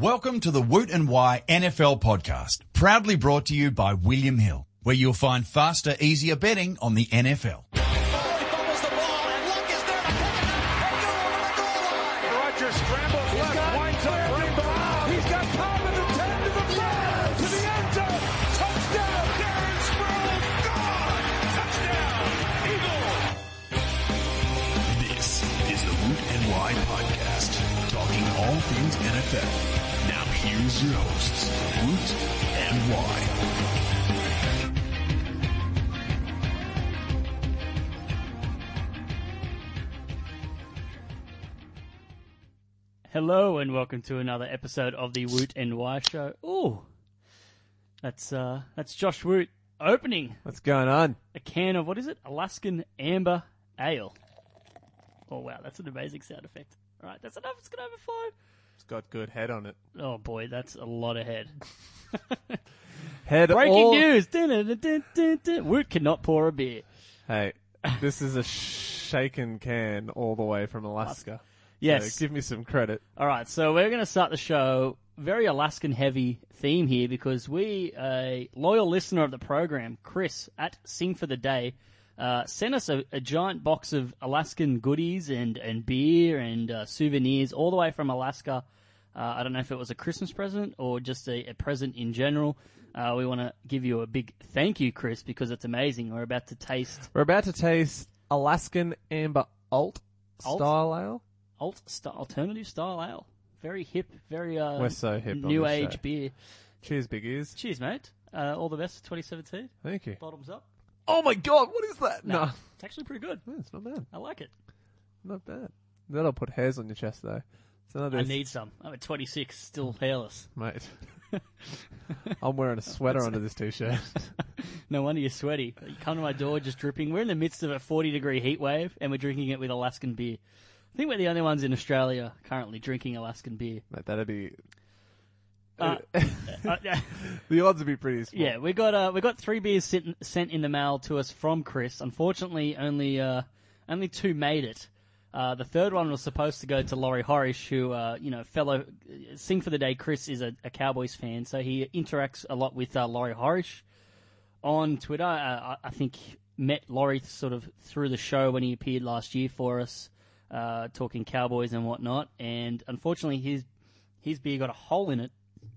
Welcome to the Woot and Wye NFL podcast, proudly brought to you by William Hill, where you'll find faster, easier betting on the NFL. Here's your hosts, Woot and Wye. Hello and welcome to another episode of the Woot and Wye Show. Ooh, that's uh, that's Josh Woot opening What's going on? a can of what is it? Alaskan Amber Ale. Oh wow, that's an amazing sound effect. All right, that's enough. It's gonna overflow. It's got good head on it. Oh boy, that's a lot of head. Head Breaking all- news! Dun, dun, dun, dun, dun, dun. Woot cannot pour a beer. Hey, this is a shaken can all the way from Alaska. Yes. So give me some credit. All right, so we're going to start the show very Alaskan heavy theme here because we, a loyal listener of the program, Chris at Sing for the Day, uh, sent us a, a giant box of Alaskan goodies and, and beer and uh, souvenirs all the way from Alaska. Uh, I don't know if it was a Christmas present or just a, a present in general. Uh, we want to give you a big thank you, Chris, because it's amazing. We're about to taste We're about to taste Alaskan Amber Alt, Alt? style ale. alt st- alternative style ale. Very hip, very uh, We're so hip new age show. beer. Cheers, big ears. Cheers, mate. Uh, all the best for 2017. Thank you. Bottoms up. Oh my god, what is that? No, No, it's actually pretty good. Yeah, it's not bad. I like it. Not bad. That'll put hairs on your chest though. So I need some. I'm at 26, still hairless. mate. I'm wearing a sweater under this t-shirt. No wonder you're sweaty. You come to my door just dripping. We're in the midst of a 40 degree heat wave, and we're drinking it with Alaskan beer. I think we're the only ones in Australia currently drinking Alaskan beer. mate, that'd be. Uh, uh, the odds would be pretty small. yeah, we got uh, we got three beers sent, sent in the mail to us from Chris. Unfortunately, only uh, only two made it. Uh, the third one was supposed to go to Laurie Horish, who, uh, you know, fellow Sing for the Day. Chris is a, a Cowboys fan, so he interacts a lot with uh, Laurie Horish on Twitter. Uh, I, I think met Laurie sort of through the show when he appeared last year for us, uh, talking Cowboys and whatnot. And unfortunately, his his beer got a hole in it,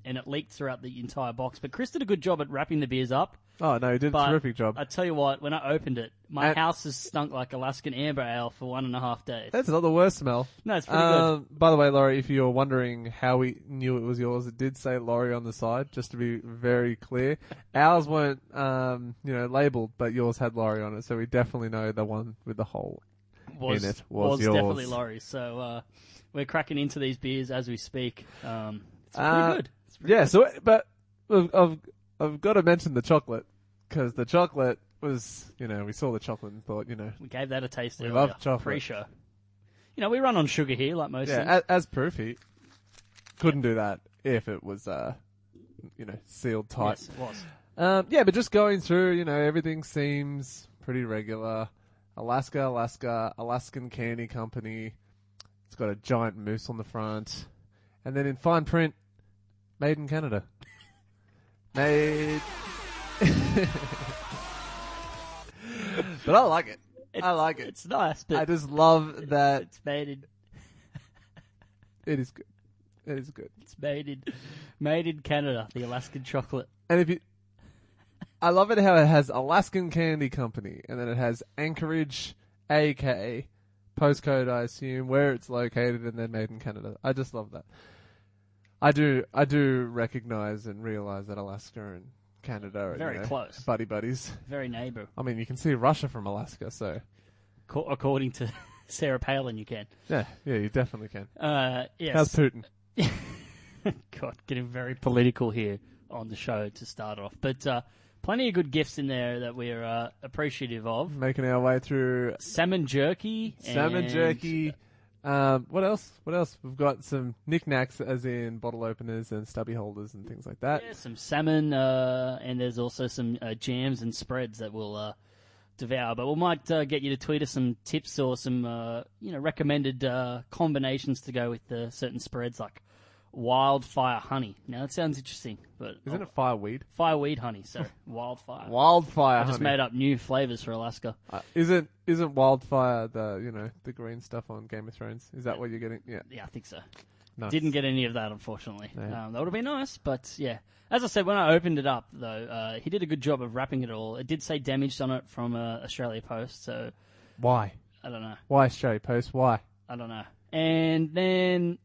and it leaked throughout the entire box. But Chris did a good job at wrapping the beers up. Oh no, you did a But terrific job. I tell you what, when I opened it, my And- house has stunk like Alaskan Amber Ale for one and a half days. That's not the worst smell. No, it's pretty good. Um, by the way, Laurie, if you're wondering how we knew it was yours, it did say Laurie on the side, just to be very clear. Ours weren't, um, you know, labelled, but yours had Laurie on it, so we definitely know the one with the hole. Was, in it was definitely yours. Laurie's. So uh, we're cracking into these beers as we speak. Um, it's pretty Uh, good. Pretty Yeah, so, but I've, I've, I've got to mention the chocolate, because the chocolate was, you know, we saw the chocolate and thought, you know, We gave that a taste We earlier, love chocolate. pre-show. You know, we run on sugar here, like most yeah, things. as, as proofy, couldn't do that if it was, uh, you know, sealed tight. Yes, it was. Um, yeah, but just going through, you know, everything seems pretty regular. Alaska, Alaska, Alaskan Candy Company. It's got a giant moose on the front. And then in fine print, made in Canada. made. but I like it. I like it. It's nice, but I just love that it's made in it is good. It is good. it's made in made in Canada. The Alaskan chocolate. And if you, I love it how it has Alaskan Candy Company, and then it has Anchorage, AK, postcode, I assume, where it's located, and then made in Canada. I just love that. I do, I do recognize and realize that Alaska and Canada are Very you know, close. buddy buddies. Very neighbour. I mean, you can see Russia from Alaska, so Co- according to Sarah Palin, you can. yeah, yeah, you definitely can. Uh, yes. How's Putin? God, getting very political here on the show to start off. But uh, plenty of good gifts in there that we're uh, appreciative of. Making our way through Salmon jerky. salmon and- jerky. Um, what else? What else? We've got some knickknacks, as in bottle openers and stubby holders and things like that. Yeah, some salmon, uh, and there's also some uh, jams and spreads that we'll uh, devour. But we might uh, get you to tweet us some tips or some, uh, you know, recommended uh, combinations to go with certain spreads like wildfire honey. Now that sounds interesting, but Isn't it fireweed? fireweed honey? So wildfire. Wildfire. I just honey. made up new flavors for Alaska. Uh, isn't isn't wildfire the you know the green stuff on Game of Thrones? Is that what you're getting? Yeah. Yeah, I think so. Nice. Didn't get any of that, unfortunately. No. Um, that would have been nice, but yeah. As I said, when I opened it up, though, uh, he did a good job of wrapping it all. It did say damaged on it from uh, Australia Post, so Why? I don't know. Why Australia Post? Why? I don't know. And then,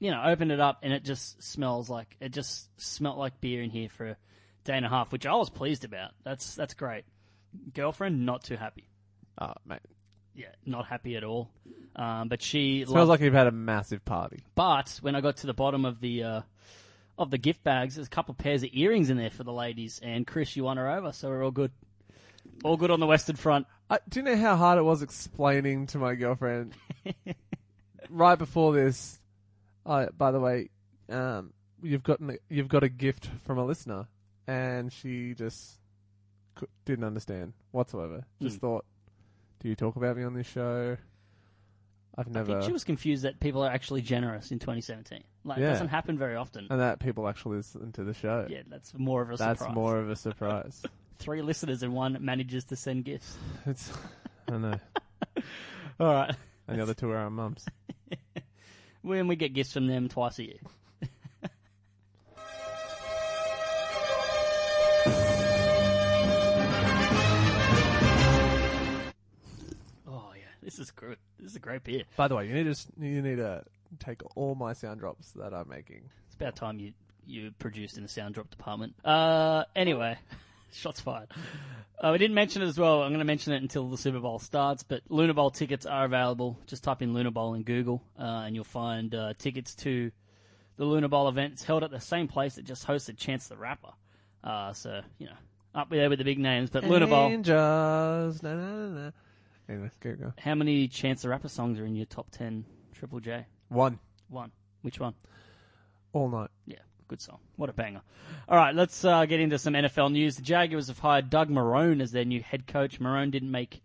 you know, opened it up and it just smells like it just smelt like beer in here for a day and a half, which I was pleased about. That's that's great. Girlfriend not too happy. Oh, mate. Yeah, not happy at all. Um, but she Smells loved- like you've had a massive party. But when I got to the bottom of the uh, of the gift bags, there's a couple of pairs of earrings in there for the ladies. And Chris, you won her over, so we're all good. All good on the Western Front. I, do you know how hard it was explaining to my girlfriend right before this? Uh, by the way, um, you've gotten you've got a gift from a listener, and she just didn't understand whatsoever. Just Hmm. thought, "Do you talk about me on this show?" I've I never, think she was confused that people are actually generous in 2017. Like, it Yeah. doesn't happen very often. and that people actually listen to the show. yeah, that's more of a That's surprise. more of a surprise. Three listeners and one manages to send gifts. it's, I don't know. All right. And the other two are our mums. When we get gifts from them twice a year. oh yeah, this is good. This is a great beer. By the way, you need to you need to take all my sound drops that I'm making. It's about time you you produced in the sound drop department. Uh, anyway, shots fired. Uh, we didn't mention it as well. I'm going to mention it until the Super Bowl starts. But Luna Bowl tickets are available. Just type in Luna Bowl in Google, uh, and you'll find uh, tickets to the Luna Bowl event. It's held at the same place that just hosted Chance the Rapper. Uh, so you know, up there with the big names. But Luna Bowl. Angels, na, na, na. Anyway, go go. How many Chance the Rapper songs are in your top ten Triple J? One One. Which one? all night. Yeah, good song. What a banger. All right, let's uh, get into some NFL news. The Jaguars have hired Doug Marrone as their new head coach. Marrone didn't make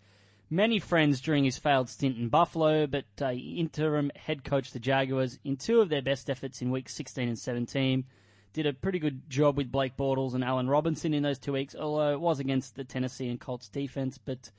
many friends during his failed stint in Buffalo, but uh, interim head coach the Jaguars in two of their best efforts in weeks 16 and 17. Did a pretty good job with Blake Bortles and Allen Robinson in those two weeks, although it was against the Tennessee and Colts defense, but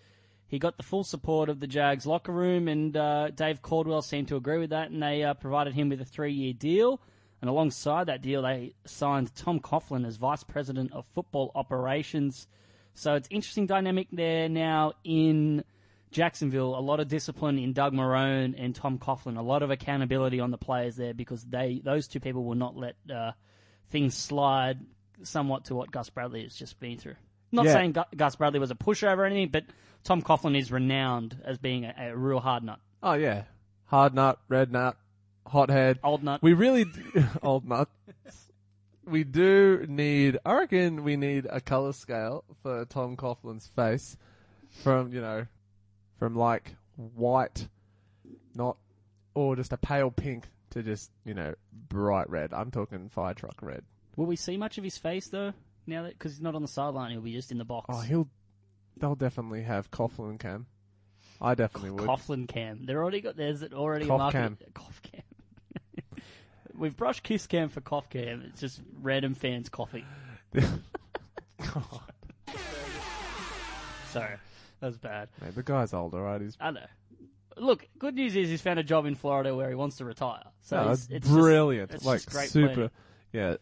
he got the full support of the Jags locker room, and uh, Dave Caldwell seemed to agree with that, and they uh, provided him with a three-year deal. And alongside that deal, they signed Tom Coughlin as vice president of football operations. So it's interesting dynamic there now in Jacksonville. A lot of discipline in Doug Marrone and Tom Coughlin. A lot of accountability on the players there because they those two people will not let uh, things slide somewhat to what Gus Bradley has just been through. Not Yeah. saying Gu- Gus Bradley was a pushover or anything, but Tom Coughlin is renowned as being a, a real hard nut. Oh yeah, hard nut, red nut, hothead. Old nut. We really d- old nut. We do need. I reckon we need a color scale for Tom Coughlin's face, from you know, from like white, not, or just a pale pink to just you know bright red. I'm talking fire truck red. Will we see much of his face though? Now that because he's not on the sideline, he'll be just in the box. Oh, he'll. They'll definitely have Coughlin cam. I definitely would. Coughlin cam. They're already got. There's already Cough a market. cam. Cough cam. We've brushed kiss cam for cough cam. It's just random fans coughing. God, Sorry, that was bad. mate, the guy's older, right? He's I know. Look, good news is he's found a job in Florida where he wants to retire. So No, it's, it's it's just- brilliant. it's like just great super. planning. Yeah.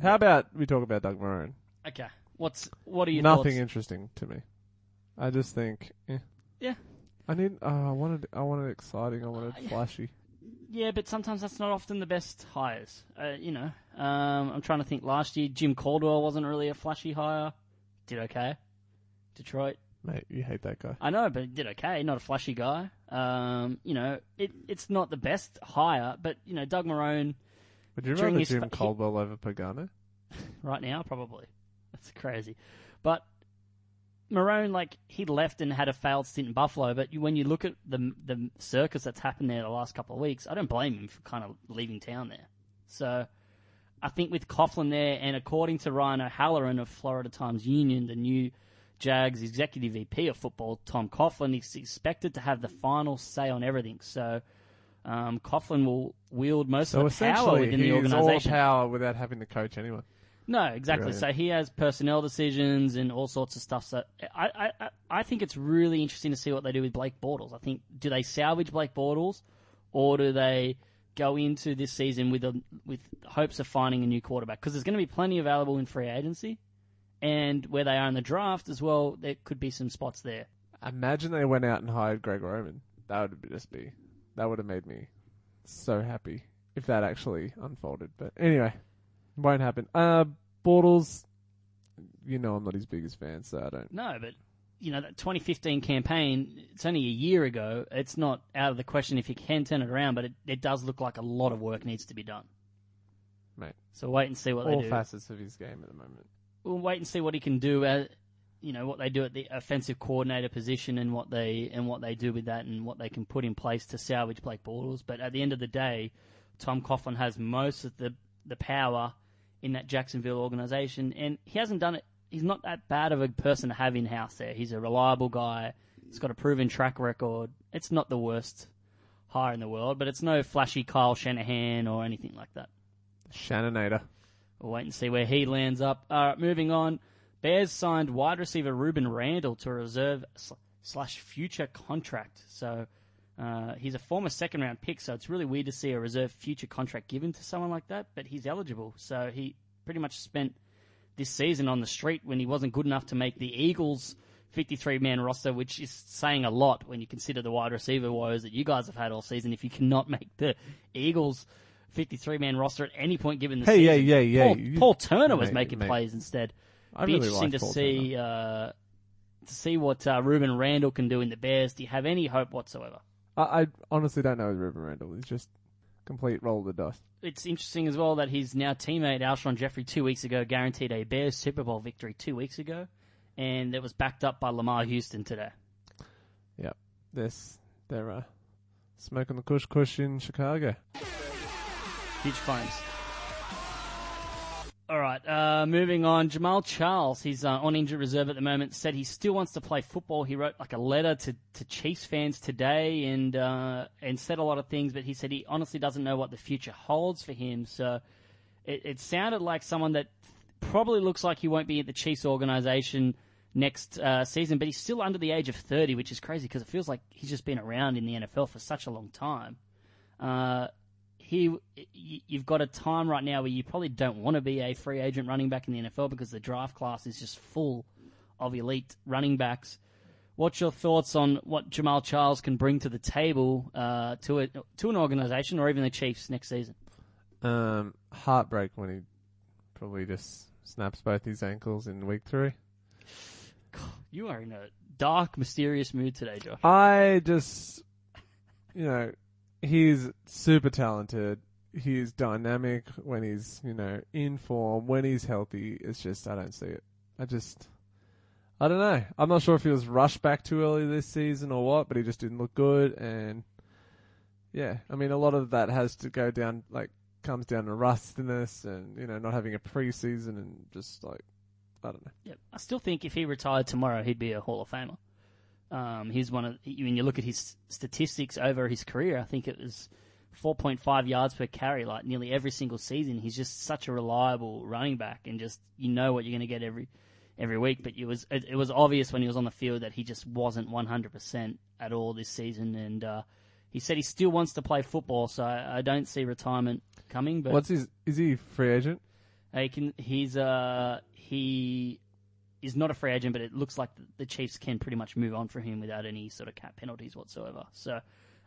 How about we talk about Doug Marrone? Okay, what's what are your Nothing thoughts? interesting to me. I just think, eh. Yeah. I need. Uh, I wanted. I wanted exciting. I wanted yeah. flashy. Yeah, but sometimes that's not often the best hires. Uh, you know, um, I'm trying to think. Last year, Jim Caldwell wasn't really a flashy hire. Did okay. Detroit. Mate, you hate that guy. I know, but he did okay. Not a flashy guy. Um, you know, it it's not the best hire, but you know, Doug Marrone Would you rather Jim fa- Caldwell over Pagano? right now probably. That's crazy, but Marrone like he left and had a failed stint in Buffalo. But you, when you look at the the circus that's happened there the last couple of weeks, I don't blame him for kind of leaving town there. So. I think with Coughlin there, and according to Ryan O'Halloran of Florida Times Union, the new Jags executive VP of football, Tom Coughlin, is expected to have the final say on everything. So Um, Coughlin will wield most So of the power within the all organisation. power without having to coach anyone. No, exactly. Brilliant. So he has personnel decisions and all sorts of stuff. So I, I, I- I think it's really interesting to see what they do with Blake Bortles. I think do they salvage Blake Bortles, or do they go into this season with a, with hopes of finding a new quarterback? Because there's going to be plenty available in free agency, and where they are in the draft as well, there could be some spots there. Imagine they went out and hired Greg Roman. That would just be, that would have made me so happy if that actually unfolded. But anyway, won't happen. Uh, Bortles, you know I'm not his biggest fan, so I don't. No, but you know that 2015 campaign. It's only a year ago. It's not out of the question if you can turn it around, but it, it does look like a lot of work needs to be done. Mate, So wait and see what all they do. facets of his game at the moment. we'll wait and see what he can do at you know what they do at the offensive coordinator position and what they and what they do with that and what they can put in place to salvage Blake Bortles. But at the end of the day, Tom Coughlin has most of the the power in that Jacksonville organization, and he hasn't done it. He's not that bad of a person to have in house there. He's a reliable guy. He's got a proven track record. It's not the worst hire in the world, but it's no flashy Kyle Shanahan or anything like that. Shannonator. We'll wait and see where he lands up. All right, moving on. Bears signed wide receiver Rueben Randle to a reserve slash future contract. So uh, he's a former second round pick, so it's really weird to see a reserve future contract given to someone like that, but he's eligible. So he pretty much spent this season on the street when he wasn't good enough to make the Eagles 53 man roster, which is saying a lot when you consider the wide receiver woes that you guys have had all season. If you cannot make the Eagles 53 man roster at any point given the Hey, yeah, season. yeah, yeah. Paul, You- Paul Turner was Mate, making mate. plays instead. I Be really interesting to Paul see uh, to see what uh, Rueben Randle can do in the Bears. Do you have any hope whatsoever? I, I honestly don't know with Rueben Randle. He's just complete roll of the dice. It's interesting as well that his now teammate Alshon Jeffery two weeks ago guaranteed a Bears Super Bowl victory two weeks ago, and it was backed up by Lamar Houston today. Yep. This they're uh, smoking the kush kush in Chicago. Huge claims. Uh, moving on. Jamaal Charles, he's uh, on injured reserve at the moment. Said he still wants to play football. He wrote like a letter to, to Chiefs fans today, and uh, and said a lot of things. But he said he honestly doesn't know what the future holds for him. So it, it sounded like someone that probably looks like he won't be at the Chiefs organization next uh, season. But he's still under the age of thirty, which is crazy because it feels like he's just been around in the NFL for such a long time. He, you've got a time right now where you probably don't want to be a free agent running back in the NFL because the draft class is just full of elite running backs. What's your thoughts on what Jamaal Charles can bring to the table uh, to a, to an organization or even the Chiefs next season? Um, heartbreak when he probably just snaps both his ankles in week three. You are in a dark, mysterious mood today, Josh. I just, you know, he's super talented. He's dynamic when he's, you know, in form. When he's healthy, it's just I don't see it. I just, I don't know. I'm not sure if he was rushed back too early this season or what, but he just didn't look good. And yeah, I mean, a lot of that has to go down, like, comes down to rustiness and you know not having a preseason and just like, I don't know. Yeah, I still think if he retired tomorrow, he'd be a Hall of Famer. Um, he's one of when you look at his statistics over his career, I think it was 4.5 yards per carry, like nearly every single season. He's just such a reliable running back, and just you know what you're going to get every every week. But it was it, it was obvious when he was on the field that he just wasn't 100% at all this season, and uh, he said he still wants to play football. So I, I don't see retirement coming. But What's his? Is he free agent? he can. He's uh he is not a free agent, but it looks like the, Chiefs can pretty much move on from him without any sort of cap penalties whatsoever. So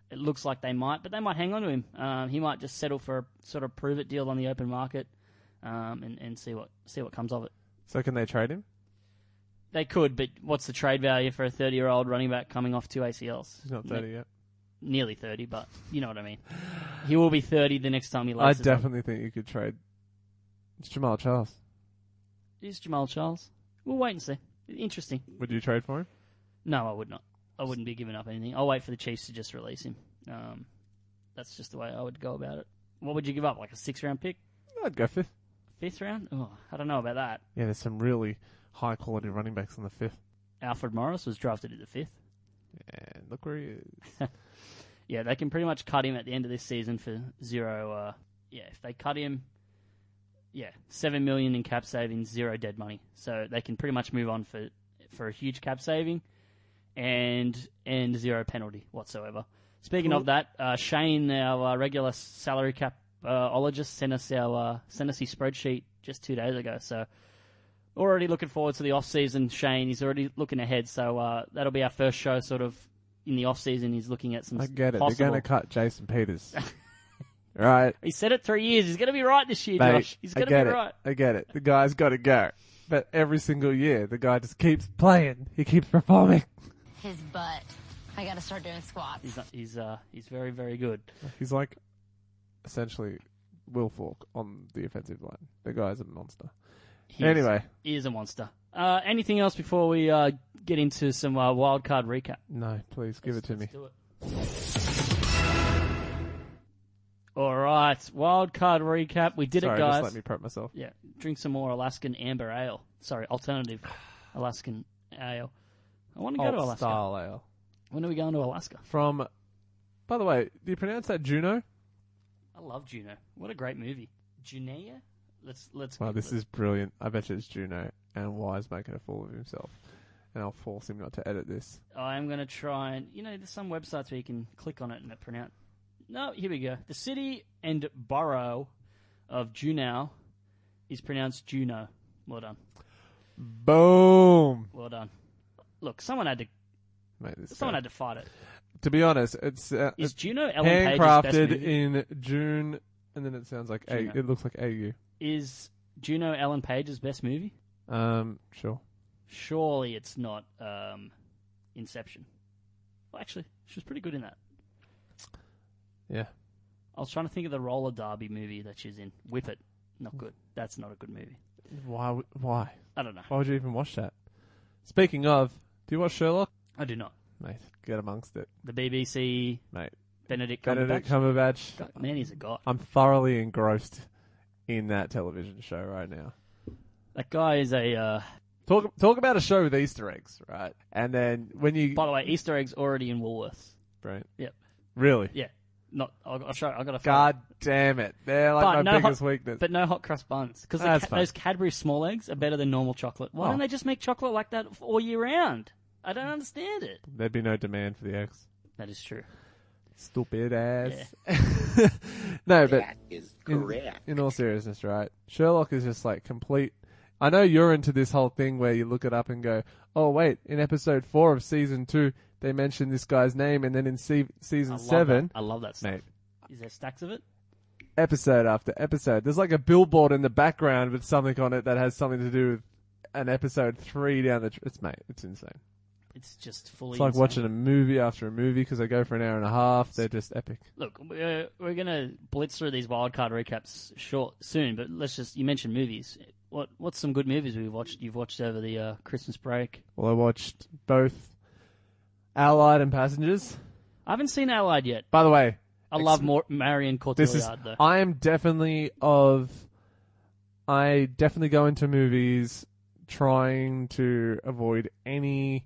it looks like they might, but they might hang on to him. Um, he might just settle for a sort of prove it deal on the open market, um, and and see what see what comes of it. So can they trade him? They could, but what's the trade value for a 30 year old running back coming off two ACLs? He's not thirty yet. Nearly 30, but you know what I mean. He will be 30 the next time he I laces up. definitely think you could trade. It's Jamaal Charles. Is Jamaal Charles? We'll wait and see. Interesting. Would you trade for him? No, I would not. I wouldn't be giving up anything. I'll wait for the Chiefs to just release him. Um, that's just the way I would go about it. What would you give up? Like a six round pick? I'd go fifth. Fifth round? Oh, I don't know about that. Yeah, there's some really high quality running backs in the fifth. Alfred Morris was drafted at the fifth. And look where he is. Yeah, they can pretty much cut him at the end of this season for zero. Uh, yeah, if they cut him, yeah, seven million in cap savings, zero dead money. So they can pretty much move on for for a huge cap saving, and and zero penalty whatsoever. Speaking of that, uh, Shane, our uh, regular salary cap uh, ologist, sent us our uh, sent us his spreadsheet just two days ago. So already looking forward to the off season. Shane, he's already looking ahead. So uh, that'll be our first show, sort of in the off season. He's looking at some. I get it. Possible. They're going to cut Jason Peters. right. He said it three years. He's going to be right this year, Mate, Josh. He's going to be it. right. I get it. The guy's got to go. But every single year, the guy just keeps playing. He keeps performing. his butt. I gotta start doing squats. He's he's uh he's very very good. He's like essentially Will Falk on the offensive line. The guy's a monster. He is- Anyway. he is a monster. Uh, anything else before we uh, get into some uh, wild card recap? No, please give it to me. Let's do it. All right, wild card recap. We did Sorry, it, guys. just let me prep myself. Yeah, drink some more Alaskan amber ale. Sorry, alternative Alaskan ale. I want to go to Alaska. style ale. When are we going to Alaska? From, by the way, do you pronounce that Juno? I love Juno. What a great movie. Junea? Let's let's. Wow, this is brilliant. I bet you it's Juno, and Wye's making a fool of himself. And I'll force him not to edit this. I'm going to try and you know, there's some websites where you can click on it and it pronounce. No, here we go. The city and borough of Juneau is pronounced Juno. Well done. Boom! Well done. Look, someone had to Mate, someone guy- had to fight it. to be honest, it's, uh, Is it's Juno Ellen Page's best handcrafted in June, and then it sounds like a, it looks like AU. Is Juno Ellen Page's best movie? Um, sure. Surely it's not um, Inception. Well, actually, she was pretty good in that. Yeah. I was trying to think of the roller derby movie that she's in. Whip It. Not good. That's not a good movie. Why? Why? I don't know. Why would you even watch that? Speaking of, do you watch Sherlock? I do not. Mate, get amongst it, The BBC, mate. Benedict Cumberbatch. Benedict Cumberbatch. God, man, he's a god. I'm thoroughly engrossed in that television show right now. That guy is a. Uh, Talk talk about a show with Easter eggs, right? And then when you by the way, Easter eggs already in Woolworths. right, Yep. really, Yeah. Not. I'll, I'll show. I got a. God damn it, they're like But my no biggest hot- weekness. But no hot crust buns because That's fine. those Cadbury small eggs are better than normal chocolate. Why Oh. don't they just make chocolate like that all year round? I don't understand it. There'd be no demand for the eggs. That is true. Stupid ass. no, but That is in, correct. in all seriousness, right? Sherlock is just like complete. I know you're into this whole thing where you look it up and go, "Oh wait, in episode four of season two, they mentioned this guy's name, and then in se- season I love seven, that. I love that stuff. mate, Is there stacks of it? episode after episode, there's like a billboard in the background with something on it that has something to do with an episode three down the. Tr- it's mate, it's insane. It's just fully. It's like insane. watching a movie after a movie because they go for an hour and a half. They're just epic. Look, we're, we're gonna blitz through these wildcard recaps short soon, but let's just. You mentioned movies. What What's some good movies we've watched? You've watched over the uh, Christmas break. Well, I watched both Allied and Passengers. I haven't seen Allied yet. By the way, I love more Marion Cotillard this is though. I am definitely of I definitely go into movies trying to avoid any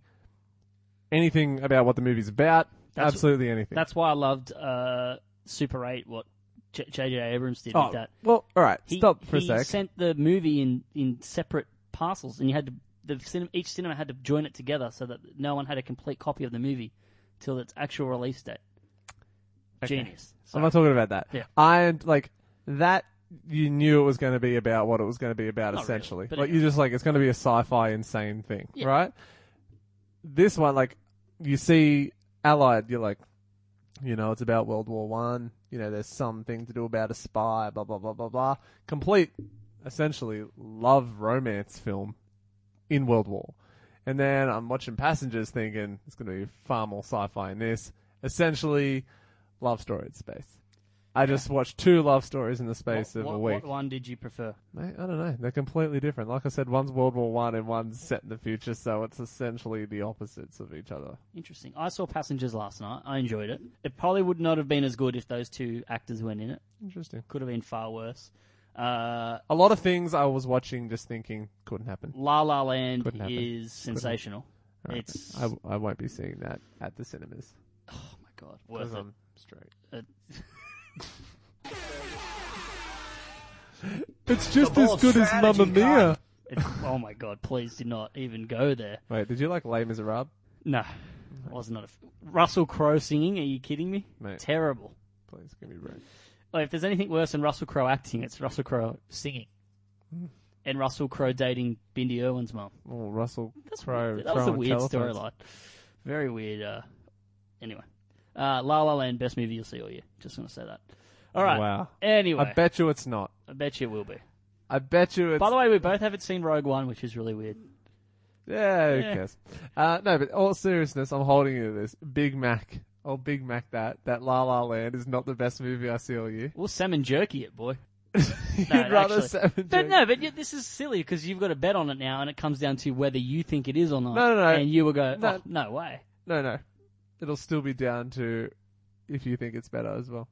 anything about what the movie's about. That's- Absolutely anything. That's why I loved uh, Super Eight. What J- J.J. Abrams did oh, with that. well, all right. He, Stop for a he sec. sent the movie in, in separate parcels, and you had to the cin- each cinema had to join it together so that no one had a complete copy of the movie till its actual release date. Genius. I'm not talking about that. Yeah. I like that. You knew it was going to be about what it was going to be about, Not really, essentially. but like anyway. you just like it's going to be a sci-fi insane thing, Yeah. right? This one, like you see Allied, you're like, you know, it's about World War One. You know, there's something to do about a spy, blah blah blah blah blah. Complete, essentially, love romance film in World War. And then I'm watching Passengers, thinking it's going to be far more sci-fi in this. Essentially, love story in space. I just watched two love stories in the space what, of what, a week. what one did you prefer? Mate, I don't know. They're completely different. Like I said, one's World War One and one's set in the future, so it's essentially the opposites of each other. Interesting. I saw Passengers last night. I enjoyed it. It probably would not have been as good if those two actors weren't in it. Interesting. Could have been far worse. Uh, A lot of things I was watching, just thinking couldn't happen. La La Land Couldn't happen. is sensational. Right. It's I, I won't be seeing that at the cinemas oh my god, because worth it. I'm straight. Uh, It's just as good as strategy Mamma Mia. card. It's, oh my god! Please do not even go there. Wait, did you like Les Miserables? No, I was not a f- Russell Crowe singing. Are you kidding me? Mate. Terrible. Please give me break. Like, if there's anything worse than Russell Crowe acting, it's Russell Crowe singing. And Russell Crowe dating Bindi Irwin's mum. Oh, Russell That's Crowe. weird. That was a throwing weird telephones. storyline. Very weird. Uh, anyway, uh, La La Land, best movie you'll see all year. Just going to say that. All right. Wow. Anyway, I bet you it's not. I bet you it will be. I bet you it's. By the way, we both haven't seen Rogue One, which is really weird. yeah, who Yeah. cares? Uh, no, but all seriousness, I'm holding you to this. Big Mac. Oh, Big Mac that. That La La Land is not the best movie I see all year. We'll salmon jerky it, boy. You'd No, rather actually- But no, but yeah, this is silly because you've got a bet on it now, and it comes down to whether you think it is or not. No, no, no. And you will go, No. oh, no way. No, no. It'll still be down to if you think it's better as well.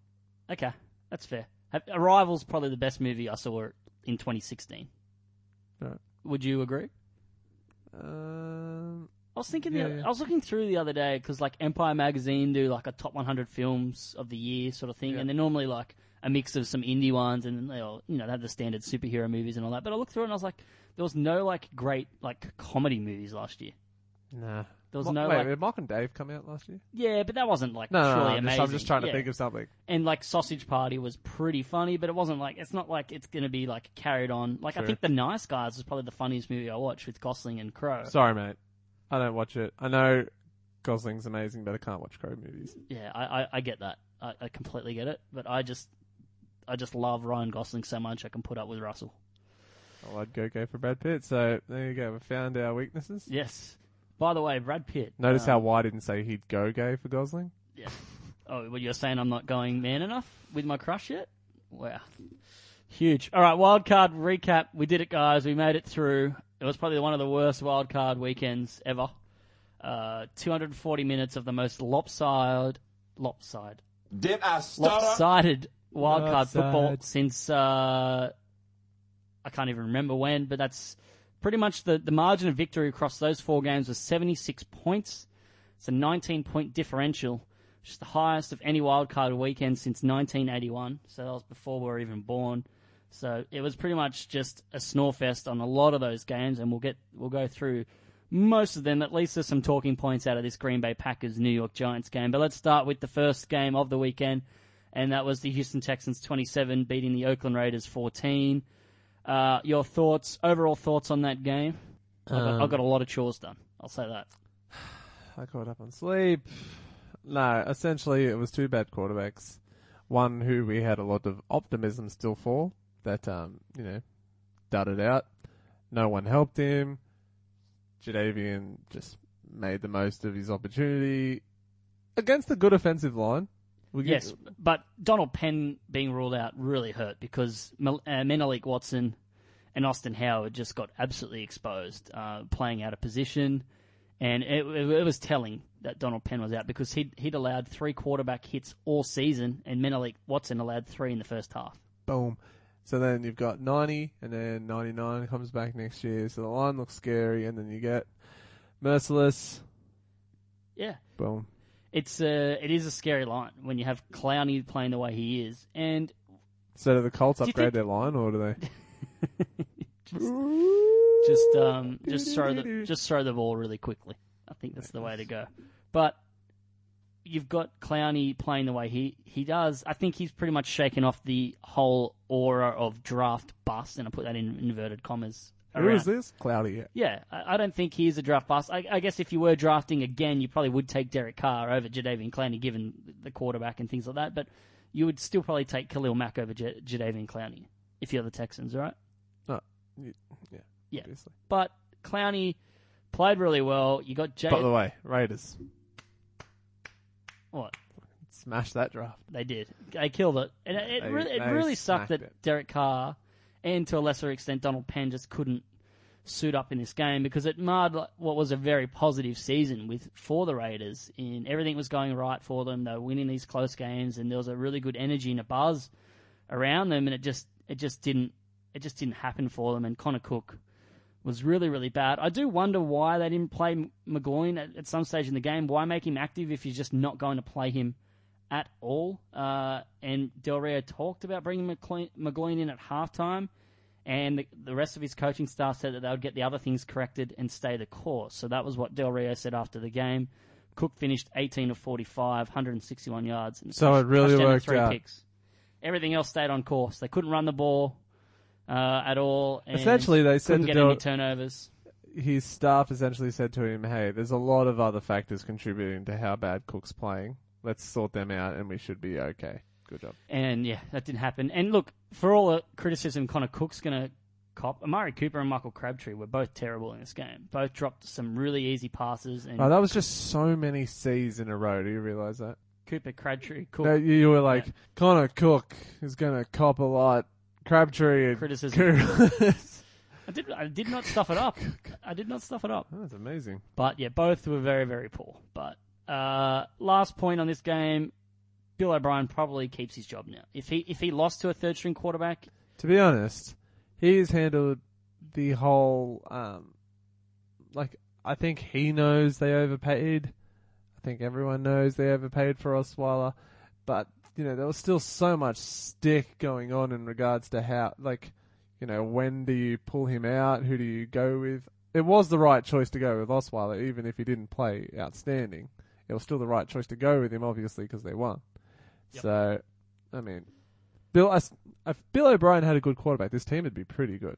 Okay, that's fair. Arrival's probably the best movie I saw in 2016. Right. Would you agree? Um, I was thinking, the, yeah. I was looking through the other day because like Empire magazine do like a top 100 films of the year sort of thing, Yeah. and they're normally like a mix of some indie ones, and they'll you know they have the standard superhero movies and all that. But I looked through it and I was like, there was no like great like comedy movies last year. nah. There was Mo- no Wait, like did Mark and Dave come out last year? yeah, but that wasn't like No, no, truly no. I'm, amazing. just, I'm just trying to Yeah. think of something. and like Sausage Party was pretty funny, but it wasn't like it's not like it's gonna be like carried on. Like I think The Nice Guys was probably the funniest movie I watched with Gosling and Crowe. Sorry, mate. I don't watch it. I know Gosling's amazing, but I can't watch Crowe movies. Yeah, I, I, I get that. I, I completely get it. But I just I just love Ryan Gosling so much I can put up with Russell. Well, I'd go go for Brad Pitt. So there you go. We found our weaknesses. Yes. By the way, Brad Pitt. Notice um, how White didn't say he'd go gay for Gosling. Yeah. Oh, well, you're saying I'm not going man enough with my crush yet? Wow. Huge. All right, wild card recap. We did it, guys. We made it through. It was probably one of the worst wild card weekends ever. Uh, 240 minutes of the most lopsided, lopsided, Did I stutter? lopsided wild card Lopsided. football since uh, I can't even remember when, but that's pretty much the, the margin of victory across those four games was 76 points. It's a 19 point differential, which is the highest of any wild card weekend since 1981. So that was before we were even born. So it was pretty much just a snore fest on a lot of those games, and we'll get we'll go through most of them. At least there's some talking points out of this Green Bay Packers New York Giants game. But let's start with the first game of the weekend, and that was the Houston Texans 27 beating the Oakland Raiders 14. Uh, your thoughts, overall thoughts on that game? I've, got, I've got a lot of chores done. I'll say that. I caught up on sleep. No, essentially it was two bad quarterbacks. One who we had a lot of optimism still for, that um, you know, dudded out. No one helped him. Jadeveon just made the most of his opportunity against a good offensive line. We get- Yes, but Donald Penn being ruled out really hurt because uh, Menelik Watson and Austin Howard just got absolutely exposed, uh, playing out of position, and it, it, it was telling that Donald Penn was out because he'd, he'd allowed three quarterback hits all season, and Menelik Watson allowed three in the first half. Boom. So then you've got 90, and then 99 comes back next year. So the line looks scary, and then you get Mercilus. Yeah, Boom. it's a, it is a scary line when you have Clowney playing the way he is, and So do the Colts you upgrade think- their line, or do they? just um, just throw the just throw the ball really quickly. I think that's the way to go. But you've got Clowney playing the way he, he does. I think he's pretty much shaken off the whole aura of draft bust, and I put that in inverted commas. Who around- is this? Cloudy. Yeah, I, I don't think he's a draft bust. I, I guess if you were drafting again, you probably would take Derek Carr over Jadeveon Clowney, given the quarterback and things like that. But you would still probably take Khalil Mack over J- Jadeveon Clowney if you're the Texans, right? Oh, yeah. Yeah. Obviously. But Clowney played really well. You got Jay. By the way, Raiders what smash that draft. they did, they killed it, and it, it They- really, it they really sucked smacked that it. Derek Carr and to a lesser extent Donald Penn just couldn't suit up in this game because it marred like, what was a very positive season with for the Raiders. And everything was going right for them. They were winning these close games, and there was a really good energy and a buzz around them. And it just it just didn't it just didn't happen for them. And Connor Cook was really really bad. I do wonder why they didn't play McGloin at, at some stage in the game. Why make him active if you're just not going to play him at all. Uh, and Del Rio talked about bringing McLean, McGloin in at halftime, and the, the rest of his coaching staff said that they would get the other things corrected and stay the course. So that was what Del Rio said after the game. Cook finished 18 of 45, 161 yards. And So it really worked three out. Picks. Everything else stayed on course. They couldn't run the ball uh, at all. and Essentially, they said couldn't to get Del- any turnovers. his staff essentially said to him, "Hey, there's a lot of other factors contributing to how bad Cook's playing. Let's sort them out, and we should be okay." Good job. And yeah, that didn't happen. And look, for all the criticism Connor Cook's going to cop, Amari Cooper and Michael Crabtree were both terrible in this game. Both dropped some really easy passes. And Oh, that was just so many C's in a row. Do you realize that? Cooper, Crabtree, Cook. No, you, you were like, Connor Cook is going to cop a lot. Crabtree and Criticism. Cooper. I did. I did not stuff it up. I did not stuff it up. That's amazing. But yeah, both were very, very poor. But uh, last point on this game, Bill O'Brien probably keeps his job now. If he if he lost to a third string quarterback, To be honest, he's handled the whole. Um, like, I think he knows they overpaid. I think everyone knows they overpaid for Osweiler, but you know there was still so much stick going on in regards to how, like, you know, when do you pull him out? Who do you go with? It was the right choice to go with Osweiler, even if he didn't play outstanding. It was still the right choice to go with him, obviously, because they won. Yep. So, I mean, Bill, I if Bill O'Brien had a good quarterback, this team would be pretty good.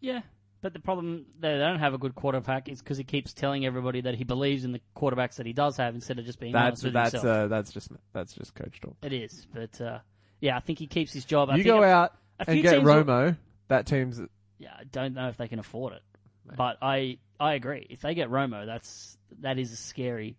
Yeah, but the problem that they don't have a good quarterback is because he keeps telling everybody that he believes in the quarterbacks that he does have instead of just being That's honest with that's himself. uh, that's just that's just coach talk. It is, but uh, yeah, I think he keeps his job. I you go a- out a and get will- Romo. That team's Yeah, I don't know if they can afford it, but I I agree. If they get Romo, that's that is a scary,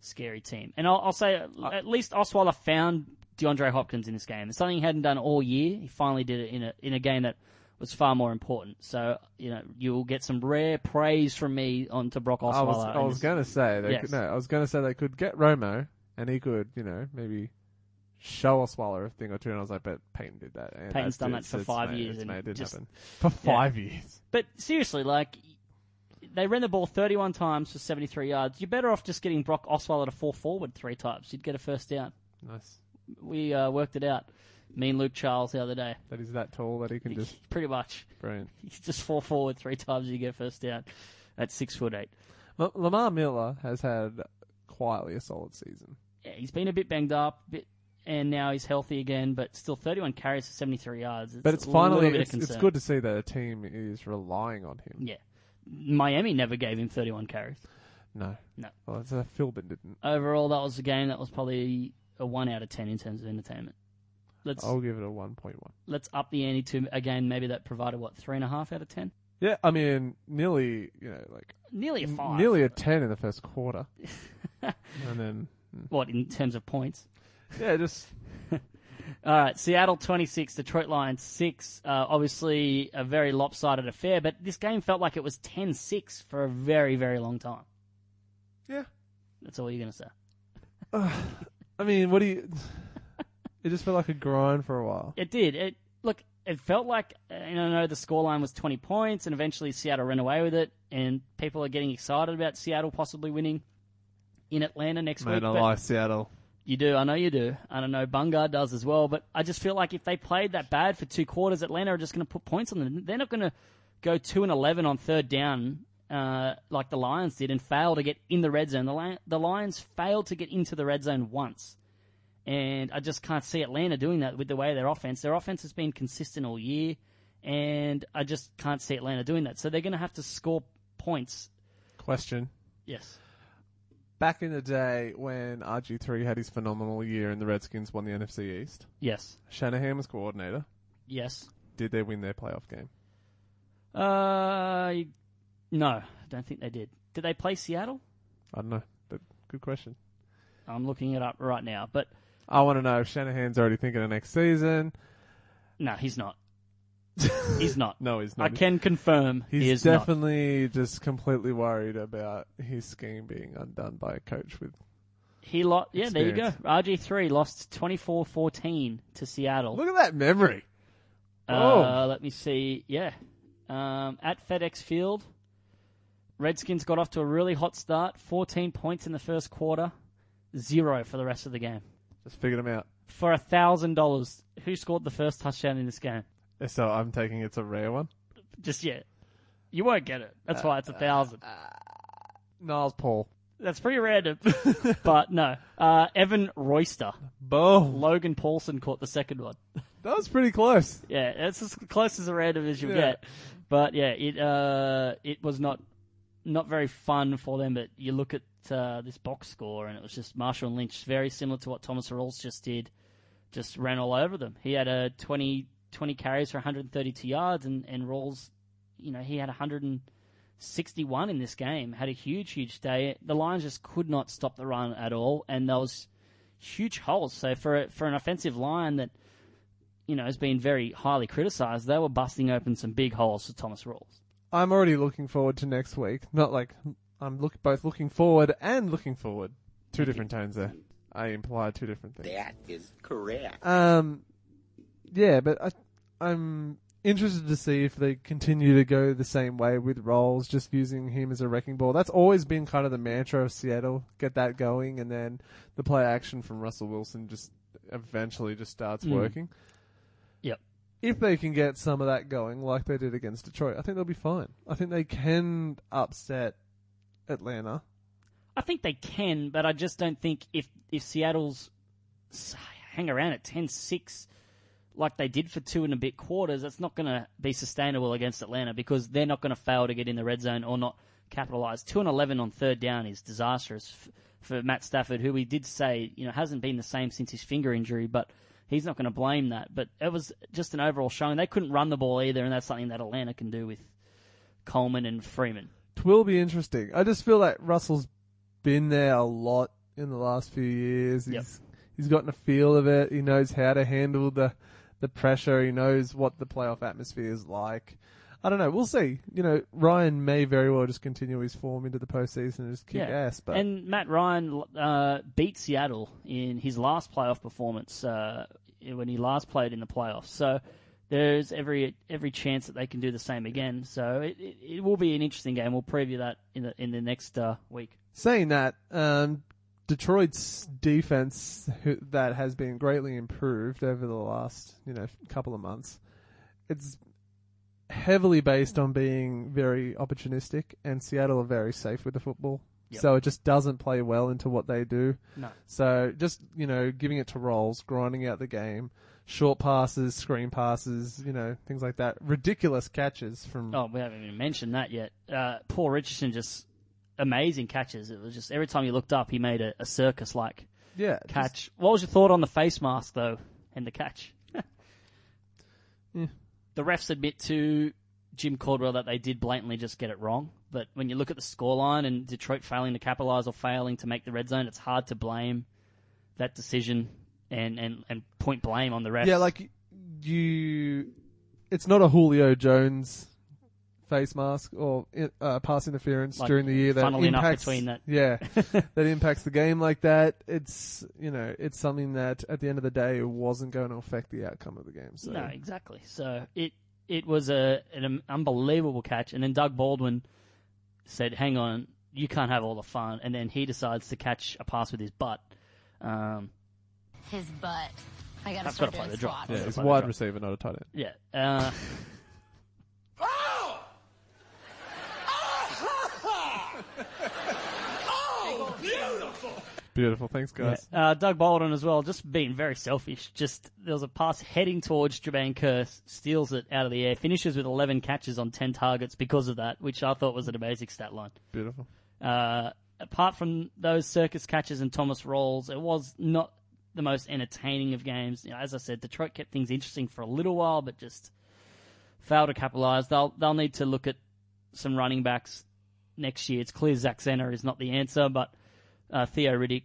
scary team. And I'll, I'll say Uh, at least Osweiler found DeAndre Hopkins in this game. It's something he hadn't done all year. He finally did it in a in a game that was far more important. So you know you'll get some rare praise from me onto Brock Osweiler. I was I was gonna say they Yes. could, no I was gonna say they could get Romo and he could you know maybe show Osweiler a thing or two and I was like but Peyton did that and Peyton's done that for five made- years and made, it didn't just- happen for five years. But seriously, like they ran the ball 31 times for 73 yards. You're better off just getting Brock Osweiler to fall forward three times. You'd get a first down. Nice We uh, worked it out. Me and Luke Charles the other day. that he's that tall that he can just Pretty much. brilliant. You just fall forward three times you get first down. At six foot eight. L- Lamar Miller has had quietly a solid season. Yeah, he's been a bit banged up, bit, and now he's healthy again. But still, 31 carries for 73 yards. It's But it's finally, it's, it's good to see that a team is relying on him. Yeah, Miami never gave him 31 carries. No, No. Well, it's a Philbin didn't. Overall, that was a game that was probably a one out of 10 in terms of entertainment. Let's I'll give it a one point one. let's up the ante to a game maybe that provided what three and a half out of ten, Yeah, I mean nearly you know like nearly a five. nearly a ten in the first quarter, and then what in terms of points? yeah, just All right, Seattle 26, Detroit Lions 6. Uh, obviously, a very lopsided affair, but this game felt like it was 10 6 for a very, very long time. yeah. That's all you're going to say. I mean, what do you? It just felt like a grind for a while. It did. It Look, it felt like, you know, I know the scoreline was 20 points, and eventually Seattle ran away with it, and people are getting excited about Seattle possibly winning in Atlanta next week. Man, I like Seattle. You do, I know you do. I don't know, Bungar does as well, but I just feel like if they played that bad for two quarters, Atlanta are just going to put points on them. They're not going to go 2 and 11 on third down uh, like the Lions did and fail to get in the red zone. The Lions failed to get into the red zone once. And I just can't see Atlanta doing that with the way their offense. Their offense has been consistent all year, and I just can't see Atlanta doing that. So they're going to have to score points. Question: Yes. Back in the day when RG three had his phenomenal year and the Redskins won the NFC East, Yes. Shanahan was coordinator. Yes. Did they win their playoff game? Uh, no, I don't think they did. Did they play Seattle? I don't know, but good question. I'm looking it up right now, but I want to know if Shanahan's already thinking of next season. no, he's not. He's not. No, he's not. I can confirm He's he is not. definitely just completely worried about his scheme being undone by a coach with. He lost. Yeah, there you go. RG three lost 24-14 to Seattle. Look at that memory. Uh, Oh. let me see. Yeah, um, at FedEx Field, Redskins got off to a really hot start. 14 points in the first quarter, zero for the rest of the game. Just figured them out. For a thousand dollars, who scored the first touchdown in this game? So I'm taking it's a rare one. Just yet. You won't get it. That's why it's a thousand. Niles Paul. That's pretty random. but no. Uh, Evan Royster. Boom. Logan Paulson caught the second one. That was pretty close. Yeah, it's as close as a random as you'll Yeah. get. But yeah, it uh, it was not not very fun for them. But you look at uh, this box score, and it was just Marshall and Lynch, very similar to what Thomas Rawls just did, just ran all over them. He had a 20, 20 carries for 132 yards, and and Rawls, you know, he had 161 in this game. Had a huge, huge day. The Lions just could not stop the run at all, and there was huge holes. So for a, for an offensive line that you know, has been very highly criticised, they were busting open some big holes for Thomas Rawls. I'm already looking forward to next week. Not like I'm look both looking forward and looking forward. Two different tones there. I implied two different things. That is correct. Um, yeah, but I, I'm interested to see if they continue to go the same way with Rawls, just using him as a wrecking ball. That's always been kind of the mantra of Seattle. Get that going, and then the play action from Russell Wilson just eventually just starts Mm. working. Yep. If they can get some of that going, like they did against Detroit, I think they'll be fine. I think they can upset Atlanta. I think they can, but I just don't think if if Seattle's hang around at 10-6 like they did for two and a bit quarters, that's not going to be sustainable against Atlanta because they're not going to fail to get in the red zone or not capitalize. Two and eleven on third down is disastrous f- for Matt Stafford, who we did say you know hasn't been the same since his finger injury, but he's not going to blame that. But it was just an overall showing. They couldn't run the ball either, and that's something that Atlanta can do with Coleman and Freeman. It will be interesting. I just feel like Russell's been there a lot in the last few years. He's Yep. he's gotten a feel of it. He knows how to handle the the pressure. He knows what the playoff atmosphere is like. I don't know. We'll see. You know, Ryan may very well just continue his form into the postseason and just kick ass. But And Matt Ryan uh, beat Seattle in his last playoff performance uh, when he last played in the playoffs. So there's every every chance that they can do the same again. So it, it, it will be an interesting game. We'll preview that in the in the next uh, week. saying that, um, Detroit's defense who, that has been greatly improved over the last you know couple of months. It's heavily based on being very opportunistic, and Seattle are very safe with the football. Yep. So it just doesn't play well into what they do. No. So just you know, giving it to Rawls, grinding out the game, short passes, screen passes, you know, things like that. Ridiculous catches from. Oh, we haven't even mentioned that yet. Uh, Paul Richardson just amazing catches. It was just every time you looked up, he made a, a circus like yeah, just- catch. What was your thought on the face mask though, and the catch? Yeah. The refs admit to Jim Caldwell that they did blatantly just get it wrong. But when you look at the scoreline and Detroit failing to capitalize or failing to make the red zone, it's hard to blame that decision and, and, and point blame on the refs. Yeah, like you, it's not a Julio Jones face mask or uh, pass interference Like, during the year that impacts between that. Yeah, that impacts the game like that. It's you know it's something that at the end of the day wasn't going to affect the outcome of the game. So No, exactly. So it it was a an unbelievable catch, and then Doug Baldwin said, "Hang on, you can't have all the fun," and then he decides to catch a pass with his butt. Um, His butt. I gotta I've start gotta play doing the drop. squats. yeah, Yeah, he's a wide receiver, not a tight end. yeah. Uh, Beautiful, Beautiful. thanks guys. Uh, Doug Baldwin as well, just being very selfish. Just there was a pass heading towards Jermaine Kerr, steals it out of the air, finishes with 11 catches on 10 targets because of that, which I thought was an amazing stat line. Beautiful. Uh, apart from those circus catches and Thomas Rawls, it was not the most entertaining of games. You know, as I said, Detroit kept things interesting for a little while, but just failed to capitalize. They'll they'll need to look at some running backs next year. It's clear Zach Zenner is not the answer, but uh, Theo Riddick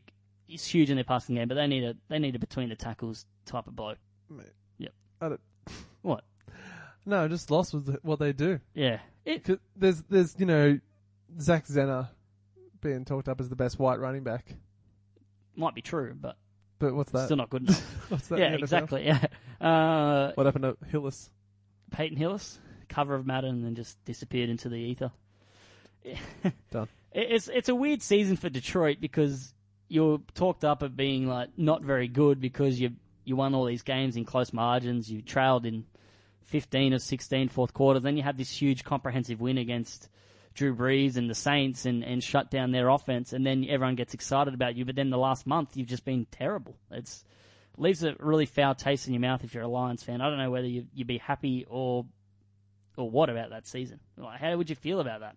is huge in their passing game. But they need a they need a between the tackles type of bloke. yep, I don't, What? no, just lost with what they do. Yeah, it There's there's you know Zach Zenner being talked up as the best white running back, might be true, but but what's that? still not good enough. What's that in yeah, the NFL? exactly. Yeah. Uh, What happened to Hillis? Peyton Hillis, cover of Madden, and then just disappeared into the ether. Done. It- It's it's a weird season for Detroit because you're talked up at being like not very good because you you won all these games in close margins. You trailed in 15 or 16 fourth quarters. Then you have this huge comprehensive win against Drew Brees and the Saints and, and shut down their offense. And then everyone gets excited about you. But then the last month, you've just been terrible. It's leaves a really foul taste in your mouth if you're a Lions fan. I don't know whether you, you'd be happy or or what about that season. Like, how would you feel about that?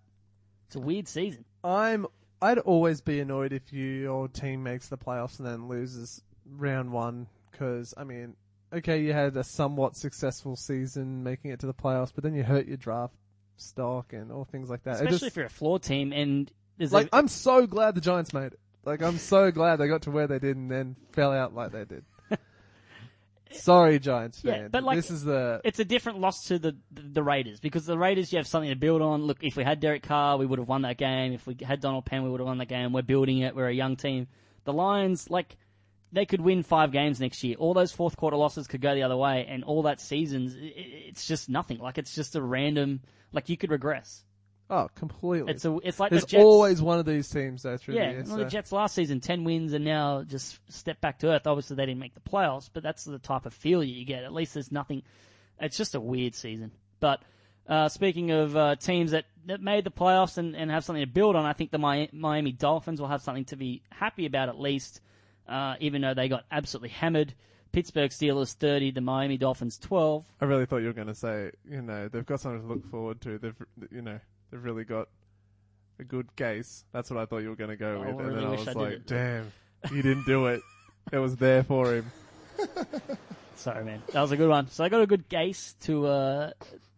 It's a weird season. I'm. I'd always be annoyed if you, your team makes the playoffs and then loses round one. Because I mean, okay, you had a somewhat successful season making it to the playoffs, but then you hurt your draft stock and all things like that. It Especially just- if you're a floor team and there's like a, I'm so glad the Giants made it. Like I'm so glad they got to where they did and then fell out like they did. Sorry, Giants Yeah, fans. but like- this is the it's a different loss to the, the the Raiders because the Raiders you have something to build on. Look, if we had Derek Carr, we would have won that game. If we had Donald Penn, we would have won that game. We're building it. We're a young team. The Lions, like, they could win five games next year. All those fourth quarter losses could go the other way, and all that seasons, it's just nothing. Like, it's just a random. Like, you could regress. oh completely. It's a. It's like There's the Jets. always one of these teams though through Yeah, the year. well, the Jets last season, 10 wins and now just step back to earth. Obviously, they didn't make the playoffs, but that's the type of feel you get. At least there's nothing. It's just a weird season. But uh, speaking of uh, teams that, that made the playoffs and, and have something to build on, I think the Mi- Miami Dolphins will have something to be happy about at least, uh, even though they got absolutely hammered. Pittsburgh Steelers 30, the Miami Dolphins 12. I really thought you were going to say, you know, they've got something to look forward to. They've, you know, they've really got a good case. That's what I thought you were going to go I with, and really then I was I like, it. damn, he didn't do it. It was there for him. Sorry, man. That was a good one. So I got a good case to uh,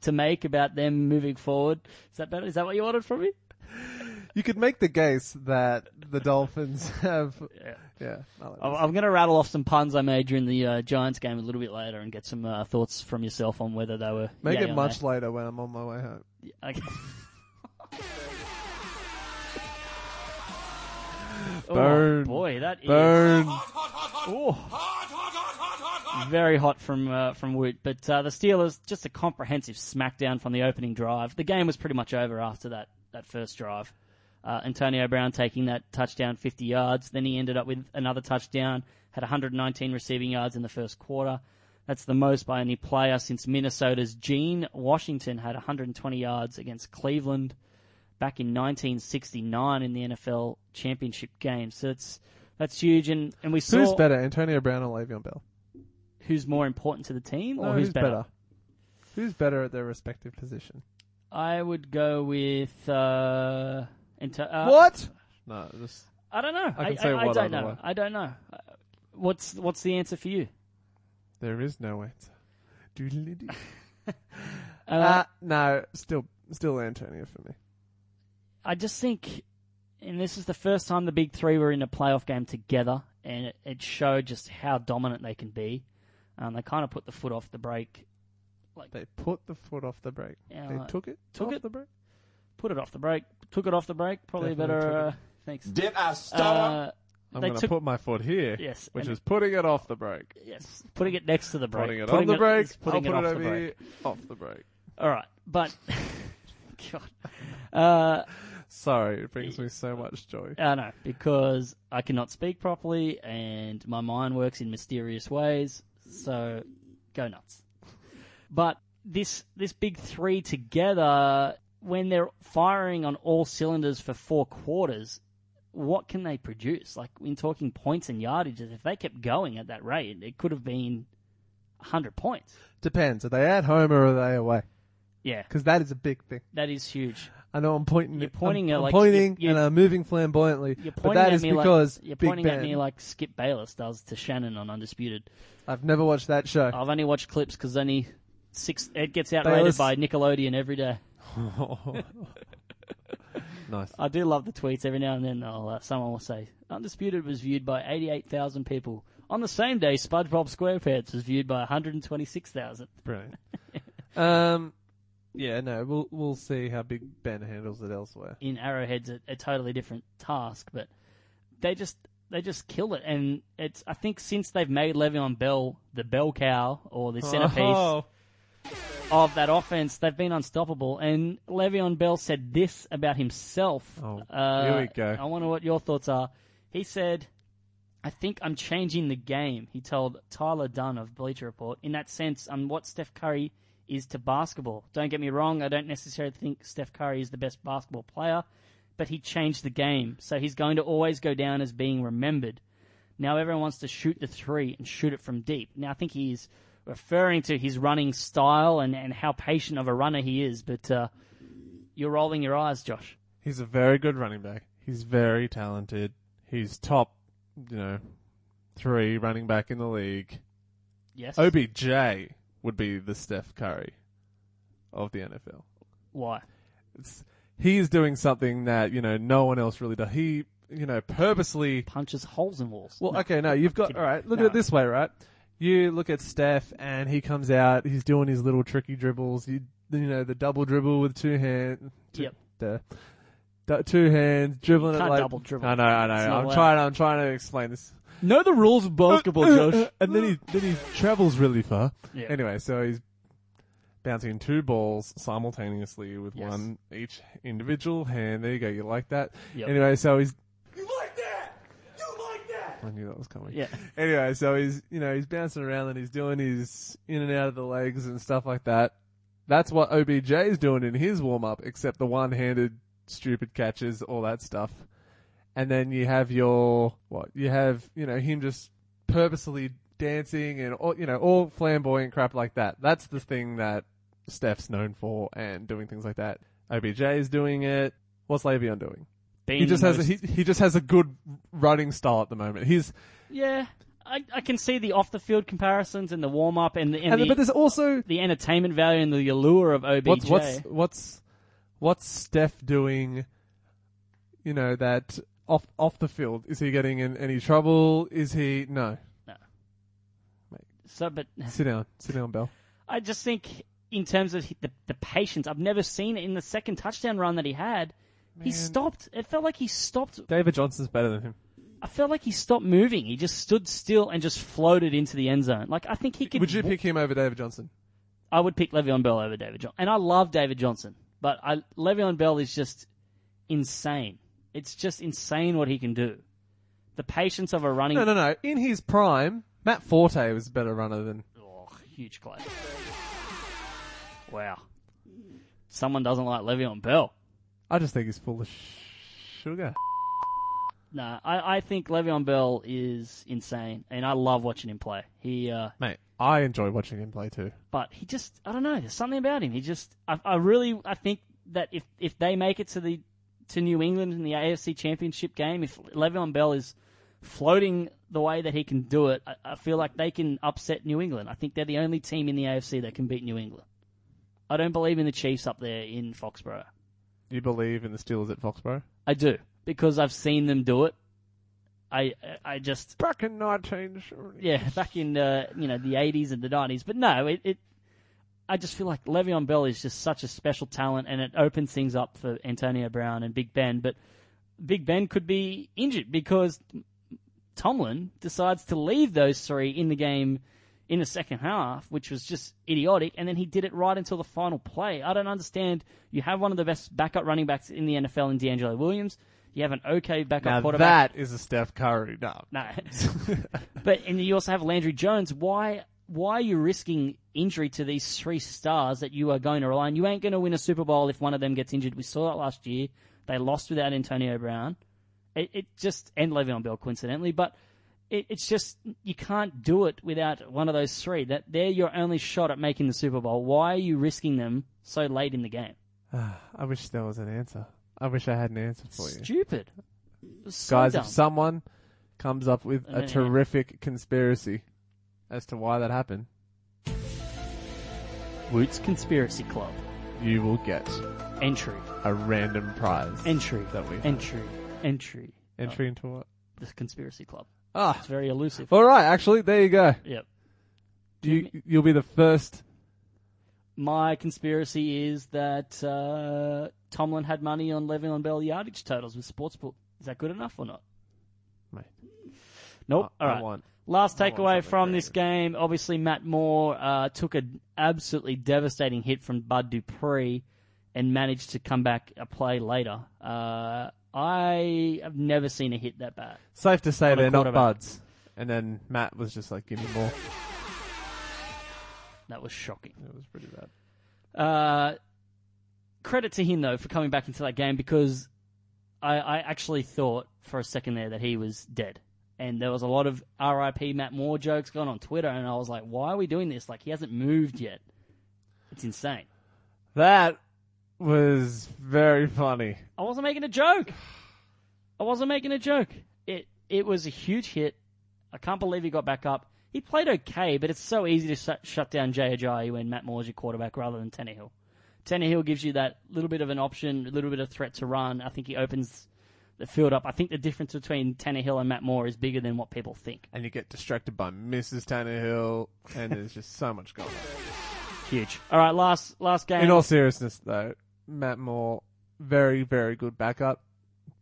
to make about them moving forward. Is that better? Is that what you wanted from me? You could make the case that the Dolphins have, Yeah. yeah. I like I'm going to rattle off some puns I made during the uh, Giants game a little bit later and get some uh, thoughts from yourself on whether they were. Make it much later when I'm on my way home. Okay. Burn. Oh, boy, that is Burn. very hot from uh, from Woot. But uh, the Steelers just a comprehensive smackdown from the opening drive. The game was pretty much over after that that first drive. Uh, Antonio Brown taking that touchdown 50 yards. Then he ended up with another touchdown. Had 119 receiving yards in the first quarter. That's the most by any player since Minnesota's Gene Washington had 120 yards against Cleveland back in 1969 in the NFL championship game. So it's that's huge. And, and we saw Who's better, Antonio Brown or Le'Veon Bell? who's more important to the team or No, who's, who's better? Who's better at their respective position? I would go with uh, Anto- uh what? No, just I don't know. I can say I, what don't know. way. I don't know. Uh, What's what's the answer for you? there is no answer. Doodly-doo. Uh, Uh, no, still, still Antonio for me. I just think, and this is the first time the big three were in a playoff game together, and it, it showed just how dominant they can be. Um, they kind of put the foot off the brake, They put the foot off the brake. Yeah, they like, took it. took off it. the brake. Put it off the brake, took it off the brake. Probably Definitely better. Uh, thanks. Did I stutter? Uh, I'm They going to took- put my foot here. Yes, which and- is putting it off the brake. yes, putting it next to the brake. Putting it on the brake. is I'll it put off it the over brake. here. Off the brake. All right, but God, uh, Sorry, it brings me so much joy. I know because I cannot speak properly and my mind works in mysterious ways. So go nuts. But this this big three together, when they're firing on all cylinders for four quarters, what can they produce? Like in talking points and yardages, if they kept going at that rate, it could have been hundred points. Depends. Are they at home or are they away? Yeah, Because that is a big thing. that is huge. I know I'm pointing. You're pointing I'm, at, I'm like, pointing you- you- and I'm moving flamboyantly. You're but pointing that at is me because like you're pointing Ben. at me like Skip Bayless does to Shannon on Undisputed. I've never watched that show. I've only watched clips because only six. It gets outrated Bayless- by Nickelodeon every day. nice. I do love the tweets. Every now and then, uh, someone will say Undisputed was viewed by eighty-eight thousand people. On the same day, SpongeBob SquarePants was viewed by one hundred and twenty-six thousand. Brilliant. um, yeah, no, we'll we'll see how Big Ben handles it elsewhere. In Arrowhead's a, a totally different task, but they just they just kill it. And it's I think since they've made Le'Veon Bell the bell cow or the centerpiece. Oh, of that offense, they've been unstoppable. And Le'Veon Bell said this about himself. Oh, uh, here we go. I wonder what your thoughts are. He said, I think I'm changing the game, he told Tyler Dunne of Bleacher Report. In that sense, I'm what Steph Curry is to basketball. Don't get me wrong, I don't necessarily think Steph Curry is the best basketball player, but he changed the game. So he's going to always go down as being remembered. Now everyone wants to shoot the three and shoot it from deep. Now I think he's referring to his running style and, and how patient of a runner he is, but uh, you're rolling your eyes, Josh. He's a very good running back. He's very talented. He's top, you know, three running back in the league. Yes. OBJ would be the Steph Curry of the NFL. Why? It's, he is doing something that, you know, no one else really does. He, you know, purposely Punches holes in walls. Well, No. okay, no, you've got all right. Look No. at it this way, right? You look at Steph, and he comes out. He's doing his little tricky dribbles. You, you know, the double dribble with two hands. Yep. The, the two hands dribbling You it can't like. double dribble. I know, I know. It's not I'm allowed. trying. I'm trying to explain this. Know the rules of basketball, Josh. and then he then he travels really far. Yeah. Anyway, so he's bouncing two balls simultaneously with Yes. one each individual hand. There you go. You like that? Yep. Anyway, so he's You like that? You like that? I knew that was coming. Yeah. Anyway, so he's you know he's bouncing around and he's doing his in and out of the legs and stuff like that. That's what OBJ is doing in his warm up, except the one-handed stupid catches, all that stuff. And then you have your what? You have you know him just purposely dancing and all you know all flamboyant crap like that. That's the thing that Steph's known for and doing things like that. OBJ is doing it. What's Le'Veon doing? Being He just has a, most- he he just has a good running style at the moment. He's Yeah, I, I can see the off the field comparisons and the warm up and the, and and, the, but there's also the entertainment value and the allure of OBJ. what's what's what's what's Steph doing? You know that off off the field. Is he getting in any trouble? Is he no? No. So, but Sit down, sit down, Bell. I just think in terms of the, the patience, I've never seen it in the second touchdown run that he had. He stopped. It felt like he stopped. David Johnson's better than him. I felt like he stopped moving. He just stood still and just floated into the end zone. Like I think he could. Would you pick him over David Johnson? I would pick Le'Veon Bell over David Johnson, and I love David Johnson, but I, Le'Veon Bell is just insane. It's just insane what he can do. The patience of a running. No, no, no. In his prime, Matt Forte was a better runner than. Oh, huge clap. Wow. Someone doesn't like Le'Veon Bell. I just think he's full of sugar. No, I, I think Le'Veon Bell is insane, and I love watching him play. He, uh, Mate, I enjoy watching him play too. but he just, I don't know, there's something about him. He just, I, I really, I think that if if they make it to the to New England in the AFC Championship game, if Le'Veon Bell is floating the way that he can do it, I, I feel like they can upset New England. I think they're the only team in the AFC that can beat New England. I don't believe in the Chiefs up there in Foxborough. You believe in the Steelers at Foxborough? I do because I've seen them do it. I I just Back in 1970. yeah back in uh, you know the 80s and the 90s, but no, it, it I just feel like Le'Veon Bell is just such a special talent, and it opens things up for Antonio Brown and Big Ben. But Big Ben could be injured because Tomlin decides to leave those three in the game in the second half, which was just idiotic. And then he did it right until the final play. I don't understand. You have one of the best backup running backs in the NFL in DeAngelo Williams. You have an okay backup Now quarterback. that is a Steph Curry. No. No. but and you also have Landry Jones. Why why are you risking injury to these three stars that you are going to rely on? You ain't going to win a Super Bowl if one of them gets injured. We saw that last year. They lost without Antonio Brown. It, it just and Le'Veon Bell coincidentally, but it, it's just you can't do it without one of those three. That they're your only shot at making the Super Bowl. Why are you risking them so late in the game? I wish there was an answer. I wish I had an answer for you. Stupid. So Guys, dumb. if someone comes up with a terrific conspiracy as to why that happened, Woots Conspiracy Club you will get entry. a random prize. Entry. That we have. Entry. Entry. Entry into what? The conspiracy club. Ah, It's very elusive. all right. Actually, there you go. Yep. Do You you'll be the first. My conspiracy is that uh, Tomlin had money on Le'Veon Bell yardage totals with Sportsbook. Is that good enough or not? Mate, Nope. I, All I right. want. Last I want takeaway something from this game, obviously Matt Moore uh, took an absolutely devastating hit from Bud Dupree and managed to come back a play later. Uh, I have never seen a hit that bad. Safe to say On a they're not quarterback. buds. And then Matt was just like, give me more. That was shocking. It was pretty bad. Uh, credit to him though for coming back into that game because I, I actually thought for a second there that he was dead, and there was a lot of R.I.P. Matt Moore jokes going on Twitter, and I was like, why are we doing this? Like he hasn't moved yet. It's insane. That was very funny. I wasn't making a joke. I wasn't making a joke. It it was a huge hit. I can't believe he got back up. He played okay, but it's so easy to shut, shut down Jay Ajayi when Matt Moore's your quarterback rather than Tannehill. Tannehill gives you that little bit of an option, a little bit of threat to run. I think he opens the field up. I think the difference between Tannehill and Matt Moore is bigger than what people think. And you get distracted by Mrs. Tannehill, and there's just so much going on. Huge. All right, last last game. In all seriousness, though, Matt Moore, very, very good backup,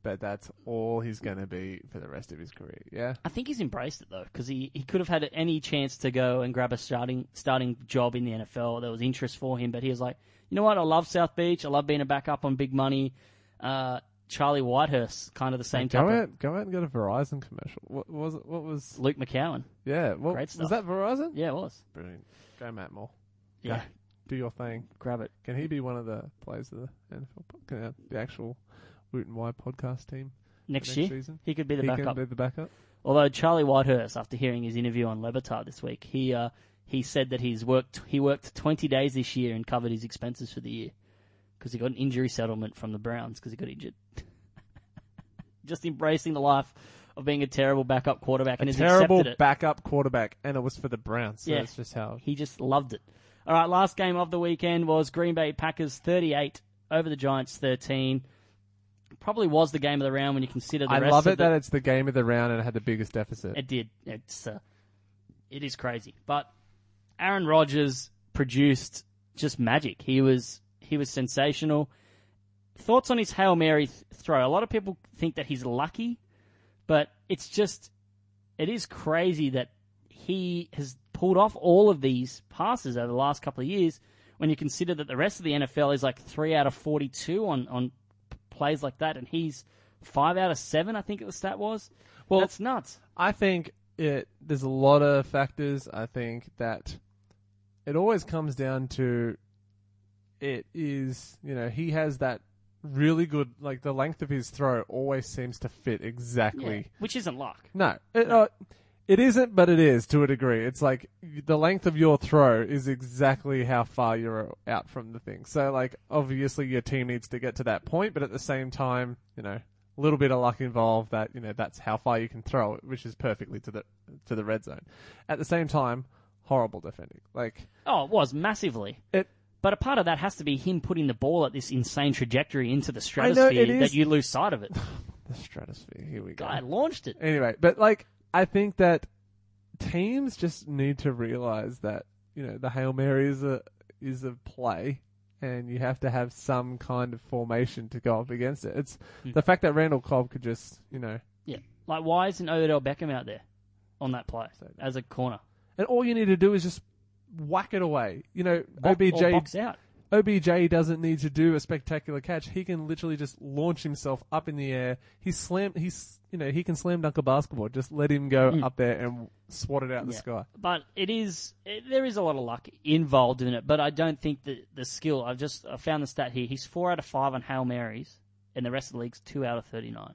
but that's all he's going to be for the rest of his career. Yeah, I think he's embraced it though, because he, he could have had any chance to go and grab a starting starting job in the NFL. There was interest for him, but he was like, you know what? I love South Beach. I love being a backup on big money. Uh, Charlie Whitehurst, kind of the same type. go Of, out, go out and get a Verizon commercial. What was it? What was? Luke McCown. Yeah, what, Great was that Verizon? Yeah, it was. Brilliant. Go Matt Moore. Yeah. Do your thing. grab it Can he be one of the players of the NFL, po- can, uh, the actual Woot and Wye podcast team next, next year. season? He could be the he backup. can be the backup. Although Charlie Whitehurst, after hearing his interview on Levitar this week, he uh, he said that he's worked he worked 20 days this year and covered his expenses for the year because he got an injury settlement from the Browns because he got injured. Just embracing the life of being a terrible backup quarterback and a has terrible accepted it. backup quarterback, and it was for the Browns. So Yeah. that's just how. He just loved it. All right, last game of the weekend was Green Bay Packers 38 over the Giants 13. Probably was the game of the round when you consider the I rest love of it the, that it's the game of the round and it had the biggest deficit. It did. It's uh, it is crazy. But Aaron Rodgers produced just magic. He was he was sensational. Thoughts on his hail mary th- throw? A lot of people think that he's lucky, but it's just it is crazy that he has pulled off all of these passes over the last couple of years. When you consider that the rest of the NFL is like three out of forty-two on on plays like that, and he's five out of seven. I think the stat was. Well, that's nuts. I think it. There's a lot of factors. I think that it always comes down to it is you know he has that really good like the length of his throw always seems to fit exactly. Yeah, which isn't luck. No, it, uh, it isn't, but it is to a degree. It's like the length of your throw is exactly how far you're out from the thing. So, like, obviously your team needs to get to that point, but at the same time, you know, a little bit of luck involved. That you know, that's how far you can throw it, which is perfectly to the to the red zone. At the same time, horrible defending. Like Oh, it was massively. it. But a part of that has to be him putting the ball at this insane trajectory into the stratosphere that you lose sight of it. The stratosphere. Here we go. Guy launched it. Anyway, but like I think that teams just need to realize that you know the hail mary is a is a play, and you have to have some kind of formation to go up against it. It's Hmm. the fact that Randall Cobb could just you know, Yeah. Like, why isn't Odell Beckham out there on that play So- as a corner? and all you need to do is just whack it away. You know, Bo- OBJ box out. OBJ doesn't need to do a spectacular catch. He can literally just launch himself up in the air. He's slam. He's you know he can slam dunk a basketball. Just let him go mm. up there and swat it out of the. Sky. But it is it, there is a lot of luck involved in it. But I don't think that the skill. I've just I found the stat here. He's four out of five on hail marys, and the rest of the league's two out of thirty nine.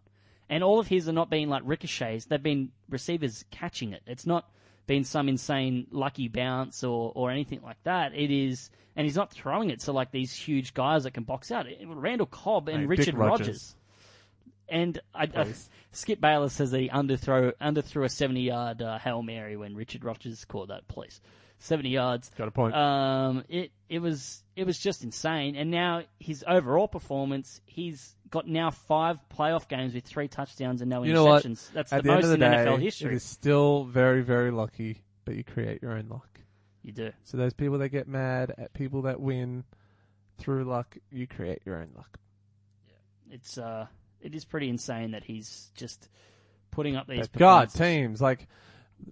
And all of his are not being like ricochets. They've been receivers catching it. It's not been some insane lucky bounce or, or anything like that. It is, and he's not throwing it to like these huge guys that can box out. Randall Cobb and Hey, Richard Rodgers. Rogers. And I, I, Skip Bayless says that he underthrow underthrew a seventy yard uh, hail mary when Richard Rodgers caught that. Please, seventy yards. Got a point. Um, it it was it was just insane. And now his overall performance, he's got now five playoff games with three touchdowns and no You know what? interceptions. That's At the, the, most the in day, NFL history. is still very, very lucky, but you create your own luck. You do. So those people that get mad at people that win through luck, you create your own luck. Yeah. It's uh, it is pretty insane that he's just putting up these. God, teams like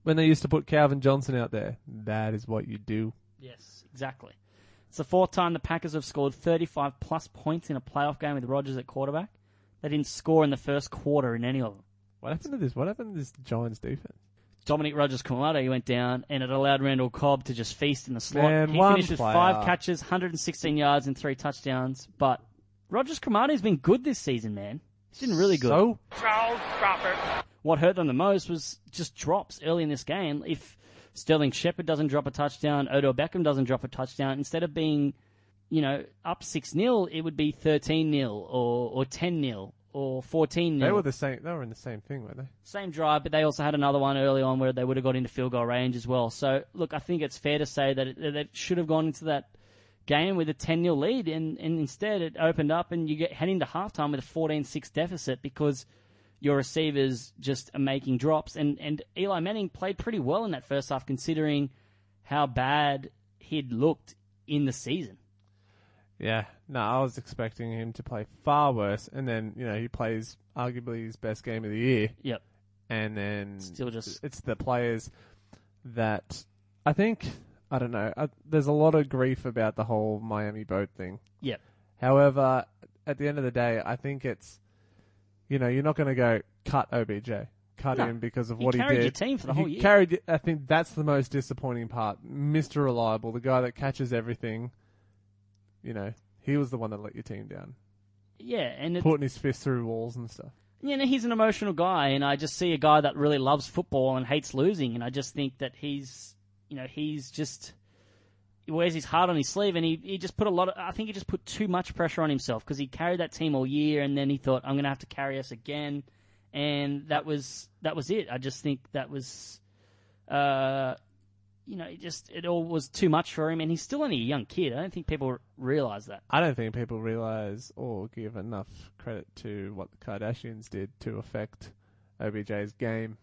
when they used to put Calvin Johnson out there, that is what you do. Yes, exactly. It's the fourth time the Packers have scored 35 plus points in a playoff game with Rodgers at quarterback. They didn't score in the first quarter in any of them. What happened to this? What happened to this Giants defense? Dominic Rodgers-Cromartie, he went down, and it allowed Randall Cobb to just feast in the slot. Man, he finished with player. five catches, 116 yards, and three touchdowns. But Rodgers-Cromartie's been good this season, man. He's been really good. So what hurt them the most was just drops early in this game. If Sterling Shepard doesn't drop a touchdown, Odell Beckham doesn't drop a touchdown, instead of being, you know, up 6 0, it would be 13 0 or, or 10 0 or 14 they 0. were the same. They were in the same thing, weren't they? Same drive, but they also had another one early on where they would have got into field goal range as well. So, look, I think it's fair to say that it, that it should have gone into that game with a 10 0 lead, and, and instead it opened up and you get head into halftime with a 14 6 deficit because your receivers just are making drops. And, and Eli Manning played pretty well in that first half considering how bad he'd looked in the season. Yeah. No, I was expecting him to play far worse, and then you know he plays arguably his best game of the year, Yep. and then Still just- it's the players that I think I don't know. I, there's a lot of grief about the whole Miami boat thing. Yep. However, at the end of the day, I think it's you know you're not going to go cut OBJ, cut No. him because of He what he carried did. your team for the He whole year. Carried. I think that's the most disappointing part. Mr. Reliable, the guy that catches everything. You know, he was the one that let your team down, Yeah, and it, putting his fist through walls and stuff. you know, he's an emotional guy, and I just see a guy that really loves football and hates losing, and I just think that he's, you know, he's just he wears his heart on his sleeve, and he, he just put a lot of, I think he just put too much pressure on himself because he carried that team all year, and then he thought, I'm going to have to carry us again, and that was that was it. I just think that was, uh, you know, it just it all was too much for him, and he's still only a young kid. I don't think people realize that. I don't think people realize or give enough credit to what the Kardashians did to affect OBJ's game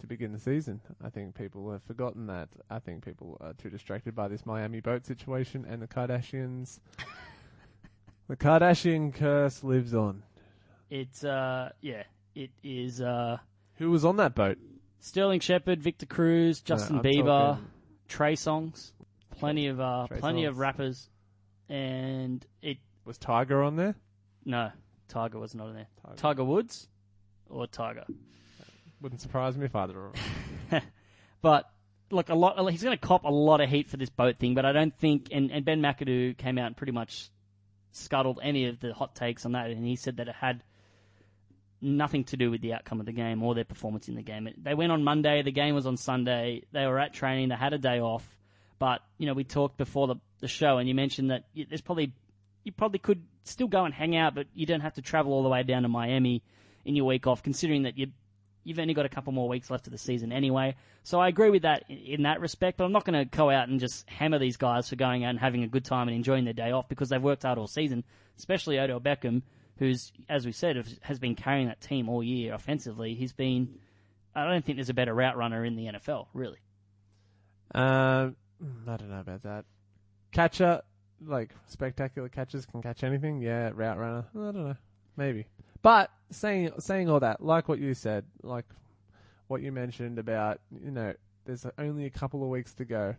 to begin the season. I think people have forgotten that. I think people are too distracted by this Miami boat situation and the Kardashians. the Kardashian curse lives on. It's uh, yeah, it is uh. Who was on that boat? Sterling Shepard, Victor Cruz, Justin I'm Bieber, talking- Trey Songz, plenty of uh, Trey plenty of rappers, and it Was Tiger on there? no Tiger was not in there. Tiger. Tiger, Woods or Tiger, Wouldn't surprise me if of them. but look, a lot. He's going to cop a lot of heat for this boat thing, but I don't think. And, and Ben McAdoo came out and pretty much scuttled any of the hot takes on that, and he said that it had nothing to do with the outcome of the game or their performance in the game. They went on Monday, the game was on Sunday, they were at training, they had a day off, but, you know, we talked before the, the show and you mentioned that there's probably, you probably could still go and hang out, but you don't have to travel all the way down to Miami in your week off, considering that you you've only got a couple more weeks left of the season anyway. So I agree with that in, that respect, but I'm not going to go out and just hammer these guys for going out and having a good time and enjoying their day off because they've worked hard all season, especially Odell Beckham, who's, as we said, has- been carrying that team all year offensively. He's been, I don't think there's a better route runner in the NFL, really. Um, I don't know about that. Catcher, like spectacular catches can catch anything. Yeah, route runner. I don't know, maybe. But saying saying all that, like what you said, like what you mentioned about, you know, there's only a couple of weeks to go.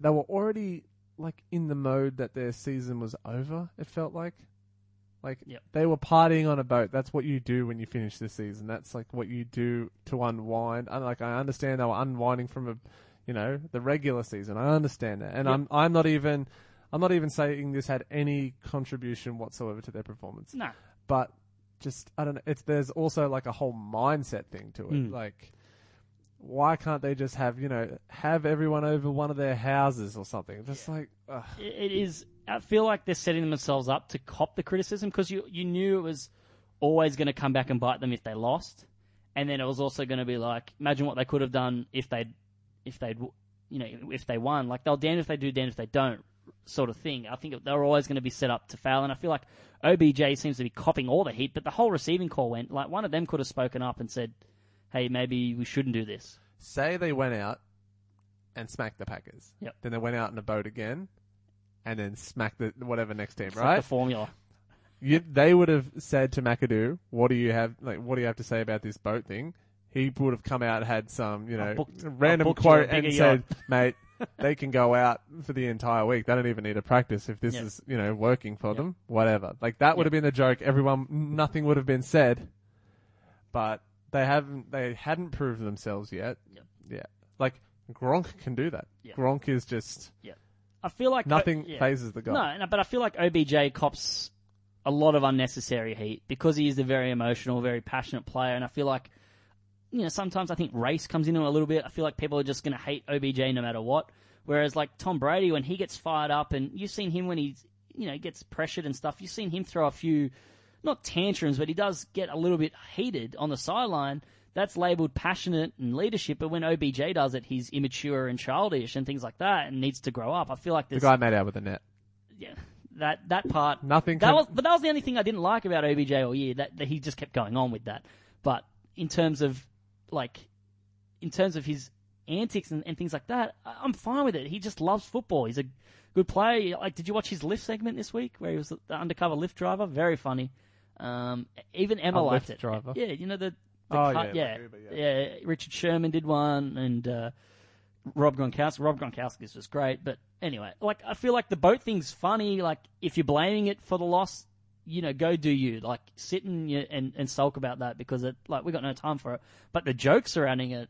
They were already like in the mode that their season was over. It felt like, like Yep. they were partying on a boat. That's what you do when you finish the season. That's like what you do to unwind. And like I understand they were unwinding from a you know, the regular season. I understand that, and Yep. I'm I'm not even I'm not even saying this had any contribution whatsoever to their performance. No. But just I don't know. It's there's also like a whole mindset thing to it. Mm. Like, why can't they just have you know have everyone over one of their houses or something? Just like ugh. it it is. I feel like they're setting themselves up to cop the criticism because you you knew it was always going to come back and bite them if they lost, and then it was also going to be like imagine what they could have done if they if they'd you know if they won. Like they'll damn if they do, damn if they don't, sort of thing. I think they're always going to be set up to fail, and I feel like OBJ seems to be copping all the heat, but the whole receiving call went like one of them could have spoken up and said, "Hey, maybe we shouldn't do this." say they went out and smacked the Packers. Yep. Then they went out in a boat again, and then smacked the whatever next team. It's right. like the formula. you, they would have said to McAdoo, "What do you have? Like, what do you have to say about this boat thing?" He would have come out had some, you know, booked- random booked you a quote and said, "Mate, they can go out for the entire week. They don't even need to practice if this Yeah. is, you know, working for them. Whatever. Like that would have been a joke. Everyone, nothing would have been said. But they haven't. They hadn't proved themselves yet. Yep. Yeah. Like Gronk can do that. Gronk is just Yeah. I feel like uh, nothing yeah. phases the guy. No, no, but I feel like OBJ cops a lot of unnecessary heat because he is a very emotional, very passionate player, and I feel like you know sometimes I think race comes into it a little bit. I feel like people are just going to hate OBJ no matter what. Whereas like Tom Brady, when he gets fired up, and you've seen him when he's you know gets pressured and stuff, you've seen him throw a few not tantrums, but he does get a little bit heated on the sideline. That's labeled passionate and leadership, but when OBJ does it, he's immature and childish and things like that, and needs to grow up. I feel like The there's guy made out with the net. yeah, that that part. Nothing That can- was, but that was the only thing I didn't like about OBJ all year. That, that he just kept going on with that. But in terms of like, in terms of his antics and, and things like that, I'm fine with it. He just loves football. He's a good player. Like, did you watch his Lyft segment this week where he was the undercover Lyft driver? Very funny. Um, even Emma A liked Lyft it. driver? Yeah, you know the. the Oh, cut, yeah, yeah, like Uber, yeah. Richard Sherman did one, and uh, Rob Gronkowski. Rob Gronkowski is just great. But anyway, like I feel like the boat thing's funny. Like if you're blaming it for the loss, you know, go do you. Like sit and and, and sulk about that because it like we got no time for it. But the jokes surrounding it,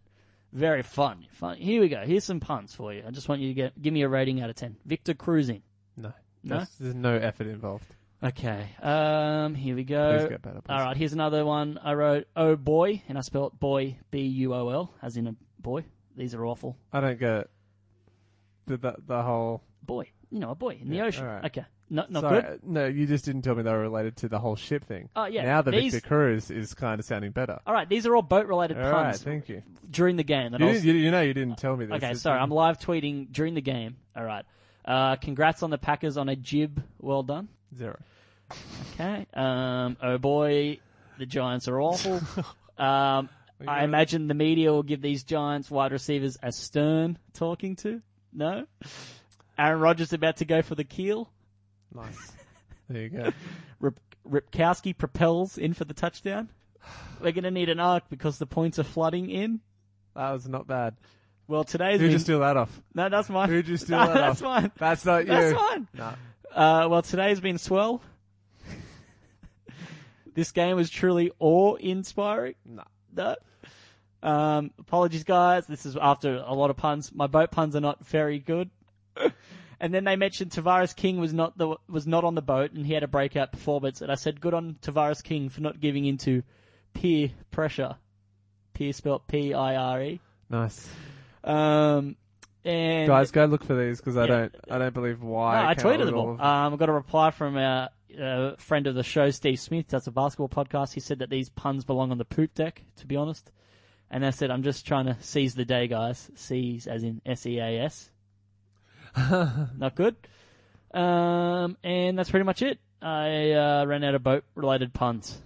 very fun. Fun. Here we go. Here's some puns for you. I just want you to get give me a rating out of ten. Victor cruising. No. No? There's, no effort involved. Okay. Um. Here we go. Better. All right. Here's another one. I wrote "Oh boy" and I spelled boy B U O L as in a boy. These are awful. I don't get the the, the whole. Boy. You know, a boy in the ocean. right. Okay. Not not Sorry, good. uh, no, you just didn't tell me they were related to the whole ship thing. Oh, yeah, Now the these- Victor Cruz is kind of sounding better. All right. These are all boat related All puns right, thank you. during the game. that You, was- didn't- you, you know you didn't tell me this. Okay, It's- sorry. I'm live tweeting during the game. All right. Uh, congrats on the Packers on a jib. Well done. zero. Okay. Um, oh boy, the Giants are awful. um, I imagine the media will give these Giants wide receivers a stern talking to. No. Aaron Rodgers about to go for the keel. Nice. There you go. Rip, Ripkowski propels in for the touchdown. We're going to need an arc because the points are flooding in. That was not bad. Well, today's Who'd been- you steal that off? no, that's mine. Who'd you steal No, that that's off? mine. That's not you. That's fine. Nah. Uh, well, today's been swell. this game was truly awe-inspiring. Nah. No. Um, apologies, guys. This is after a lot of puns. My boat puns are not very good. And then they mentioned Tavares King was not the was not on the boat, and he had a breakout performance. And I said, good on Tavares King for not giving into peer pressure. Peer spelt P I R E. Nice. Um, and Guys, go look for these because I Yeah. don't. I don't believe why. No, I tweeted them all all. Um, I got a reply from a, a friend of the show, Steve Smith. That's a basketball podcast. He said that these puns belong on the poop deck. To be honest, and I said I'm just trying to seize the day, guys. Seize as in S E A S. Not good. Um, and that's pretty much it. I uh, ran out of boat related puns.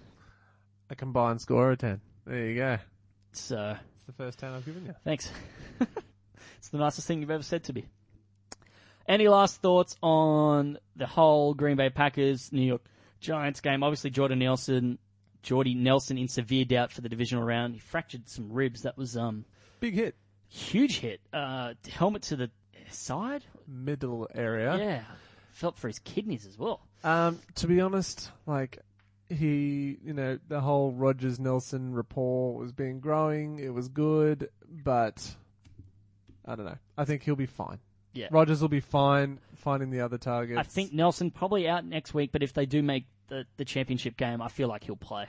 a combined score of ten. There you go. So It's the first ten I've given you. Thanks. it's the nicest thing you've ever said to me. Any last thoughts on the whole Green Bay Packers New York Giants game? Obviously, Jordan Nelson, Jordy Nelson in severe doubt for the divisional round. He fractured some ribs. That was um Big hit. huge hit. Uh, helmet to the side. Middle area. Yeah, felt for his kidneys as well. Um, to be honest, like he, you know, the whole Rodgers Nelson rapport was being growing. It was good, but I don't know. I think he'll be fine. Yeah. Rodgers will be fine finding the other targets. I think Nelson probably out next week, but if they do make the, the championship game, I feel like he'll play.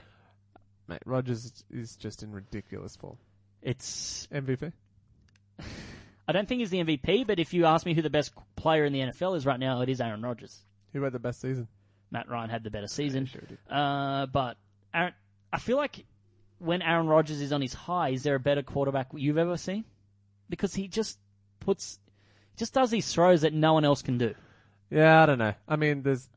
Mate, Rodgers is just in ridiculous form. It's MVP. I don't think he's the MVP, but if you ask me who the best player in the NFL is right now, it is Aaron Rodgers. Who had the best season? Matt Ryan had the better season. sure did. Uh, but Aaron, I feel like when Aaron Rodgers is on his high, is there a better quarterback you've ever seen? Because he just puts, just does these throws that no one else can do. Yeah, I don't know. I mean, there's,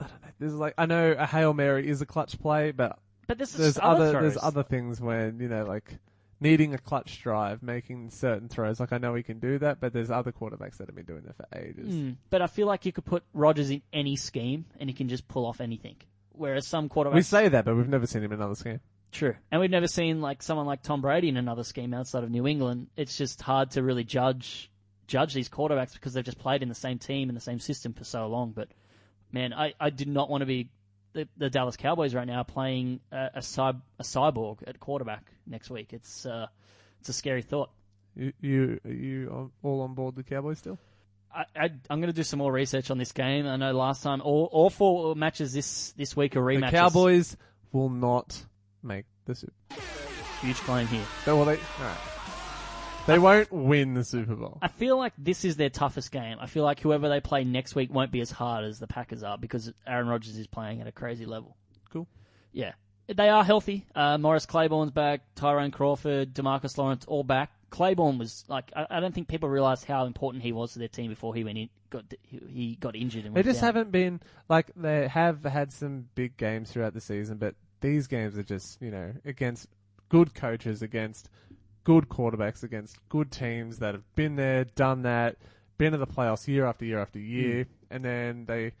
I don't know. There's like I know a hail mary is a clutch play, but But there's other, other there's other things when you know like needing a clutch drive, making certain throws. Like I know he can do that, but there's other quarterbacks that have been doing that for ages. Mm, but I feel like you could put Rodgers in any scheme and he can just pull off anything. Whereas some quarterbacks, We say that, but we've never seen him in another scheme. True. And we've never seen like someone like Tom Brady in another scheme outside of New England. It's just hard to really judge judge these quarterbacks because they've just played in the same team in the same system for so long. But man, I, I did not want to be the, the Dallas Cowboys right now playing a, a, cy, a cyborg at quarterback next week. It's uh, it's a scary thought. You, you, are you all on board the Cowboys still? I, I, I'm going to do some more research on this game. I know last time all, all four matches this this week are rematches. The Cowboys will not make the Super. huge claim here. They, well, they, alright. They won't win the Super Bowl. I feel like this is their toughest game. I feel like whoever they play next week won't be as hard as the Packers are because Aaron Rodgers is playing at a crazy level. Cool. Yeah. They are healthy. Uh, Morris Claiborne's back. Tyrone Crawford, Demarcus Lawrence, all back. Claiborne was like, I, I don't think people realized how important he was to their team before he went in, got he got injured. And They just down. haven't been like they have had some big games throughout the season, but these games are just you know against good coaches, against good quarterbacks, against good teams that have been there, done that, been to the playoffs year after year after year, and then they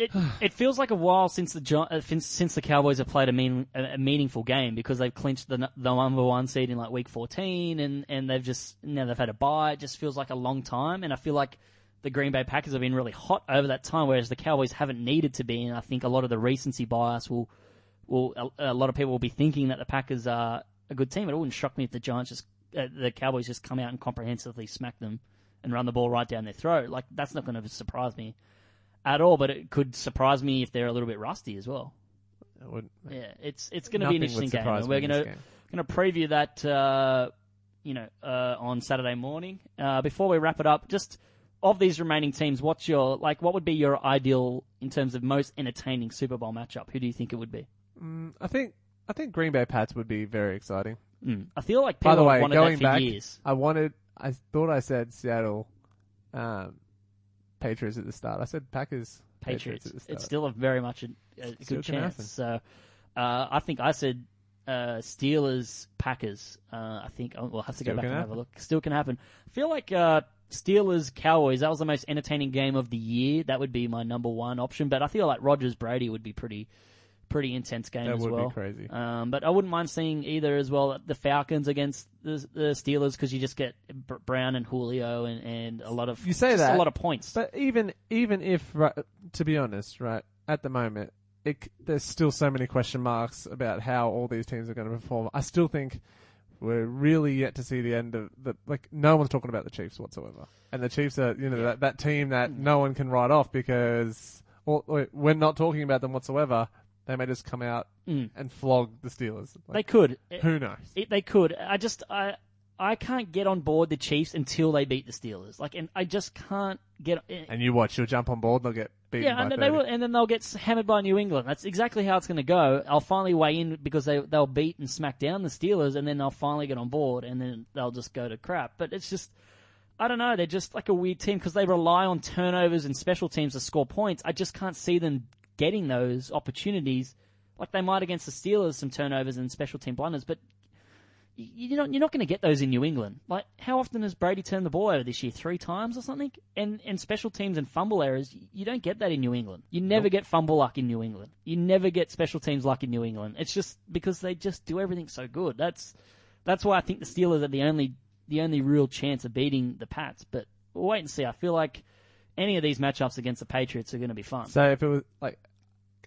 it it feels like a while since the uh, since, since the Cowboys have played a mean a, a meaningful game because they've clinched the the number one seed in like week fourteen and and they've just now they've had a bye. It just feels like a long time, and I feel like the Green Bay Packers have been really hot over that time, whereas the Cowboys haven't needed to be. And I think a lot of the recency bias will will a, a lot of people will be thinking that the Packers are a good team. It wouldn't shock me if the Giants just uh, the Cowboys just come out and comprehensively smack them and run the ball right down their throat. Like that's not going to surprise me at all, but it could surprise me if they're a little bit rusty as well. Yeah, it's it's going to be an interesting game. and We're going to going to preview that, uh, you know, uh, on Saturday morning. Uh, before we wrap it up, just of these remaining teams, what's your like? What would be your ideal in terms of most entertaining Super Bowl matchup? Who do you think it would be? Mm, I think I think Green Bay Pats would be very exciting. Mm. I feel like people By the way, wanted going that for back, years. I wanted. I thought I said Seattle, um, Patriots at the start. I said Packers. Patriots. at the start. It's still a very much a, a good chance. So, uh, I think I said uh, Steelers Packers. Uh, I think oh, we'll have to Still go back and have a look. Still can happen. I feel like uh, Steelers Cowboys. That was the most entertaining game of the year. That would be my number one option. But I feel like Rodgers Brady would be pretty. Pretty intense game That as would be well. crazy. Um, but I wouldn't mind seeing either as well the Falcons against the, the Steelers because you just get Br- Brown and Julio and, and a lot of You say that, a lot of points. But even even if, right, to be honest, right at the moment, it, there's still so many question marks about how all these teams are going to perform. I still think we're really yet to see the end of the like. No one's talking about the Chiefs whatsoever, and the Chiefs are you know that that team that no one can write off because or we're not talking about them whatsoever. They may just come out Mm. and flog the Steelers. they Like, could. who knows? It, they could. I just I I can't get on board the Chiefs until they beat the Steelers. Like, and I just can't get. And you watch, you'll jump on board, and they'll get beaten yeah, by and then 30. they will, and then they'll get hammered by New England. That's exactly how it's going to go. I'll finally weigh in because they they'll beat and smack down the Steelers, and then they'll finally get on board, and then they'll just go to crap. But it's just. I don't know. They're just like a weird team because they rely on turnovers and special teams to score points. I just can't see them getting those opportunities. Like they might against the Steelers, some turnovers and special team blunders, but you're not you're not going to get those in New England. Like how often has Brady turned the ball over this year? Three times or something. And and special teams and fumble errors, you don't get that in New England. You never get fumble luck in New England. You never get special teams luck in New England. It's just because they just do everything so good. That's that's why I think the Steelers are the only the only real chance of beating the Pats. But we'll wait and see. I feel like any of these matchups against the Patriots are going to be fun. So if it was like,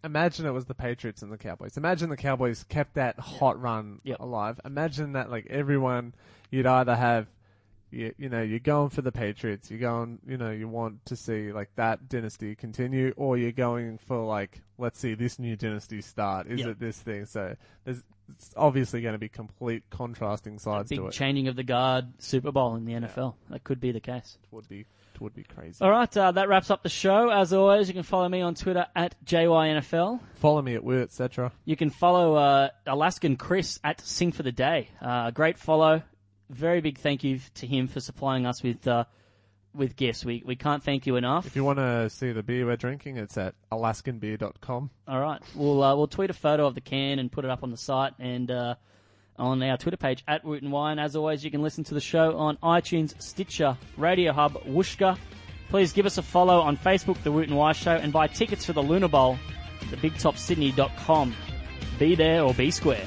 imagine it was the Patriots and the Cowboys. Imagine the Cowboys kept that hot run Yep. alive. Imagine that like everyone, you'd either have, you, you know, you're going for the Patriots. You're going, you know, you want to see like that dynasty continue, or you're going for like, let's see this new dynasty start. Is Yep. it this thing? So there's it's obviously going to be complete contrasting sides Big to it. changing of the guard Super Bowl in the NFL. That could be the case. It would be, would be crazy. All right, uh, that wraps up the show. As always, you can follow me on Twitter at JYNFL. Follow me at Woo, etc. You can follow uh, Alaskan Chris at Sing for the Day. Uh, great follow. Very big thank you to him for supplying us with uh, with gifts. We we can't thank you enough. If you want to see the beer we're drinking, it's at alaskanbeer.com. All right, we'll uh, we'll tweet a photo of the can and put it up on the site and uh, on our Twitter page at Woot and Wye. As always, you can listen to the show on iTunes, Stitcher, Radio Hub, Wooshka. Please give us a follow on Facebook, The Woot and Wye Show, and buy tickets for the Lunar Bowl thebigtopsydney.com. Be there or be square.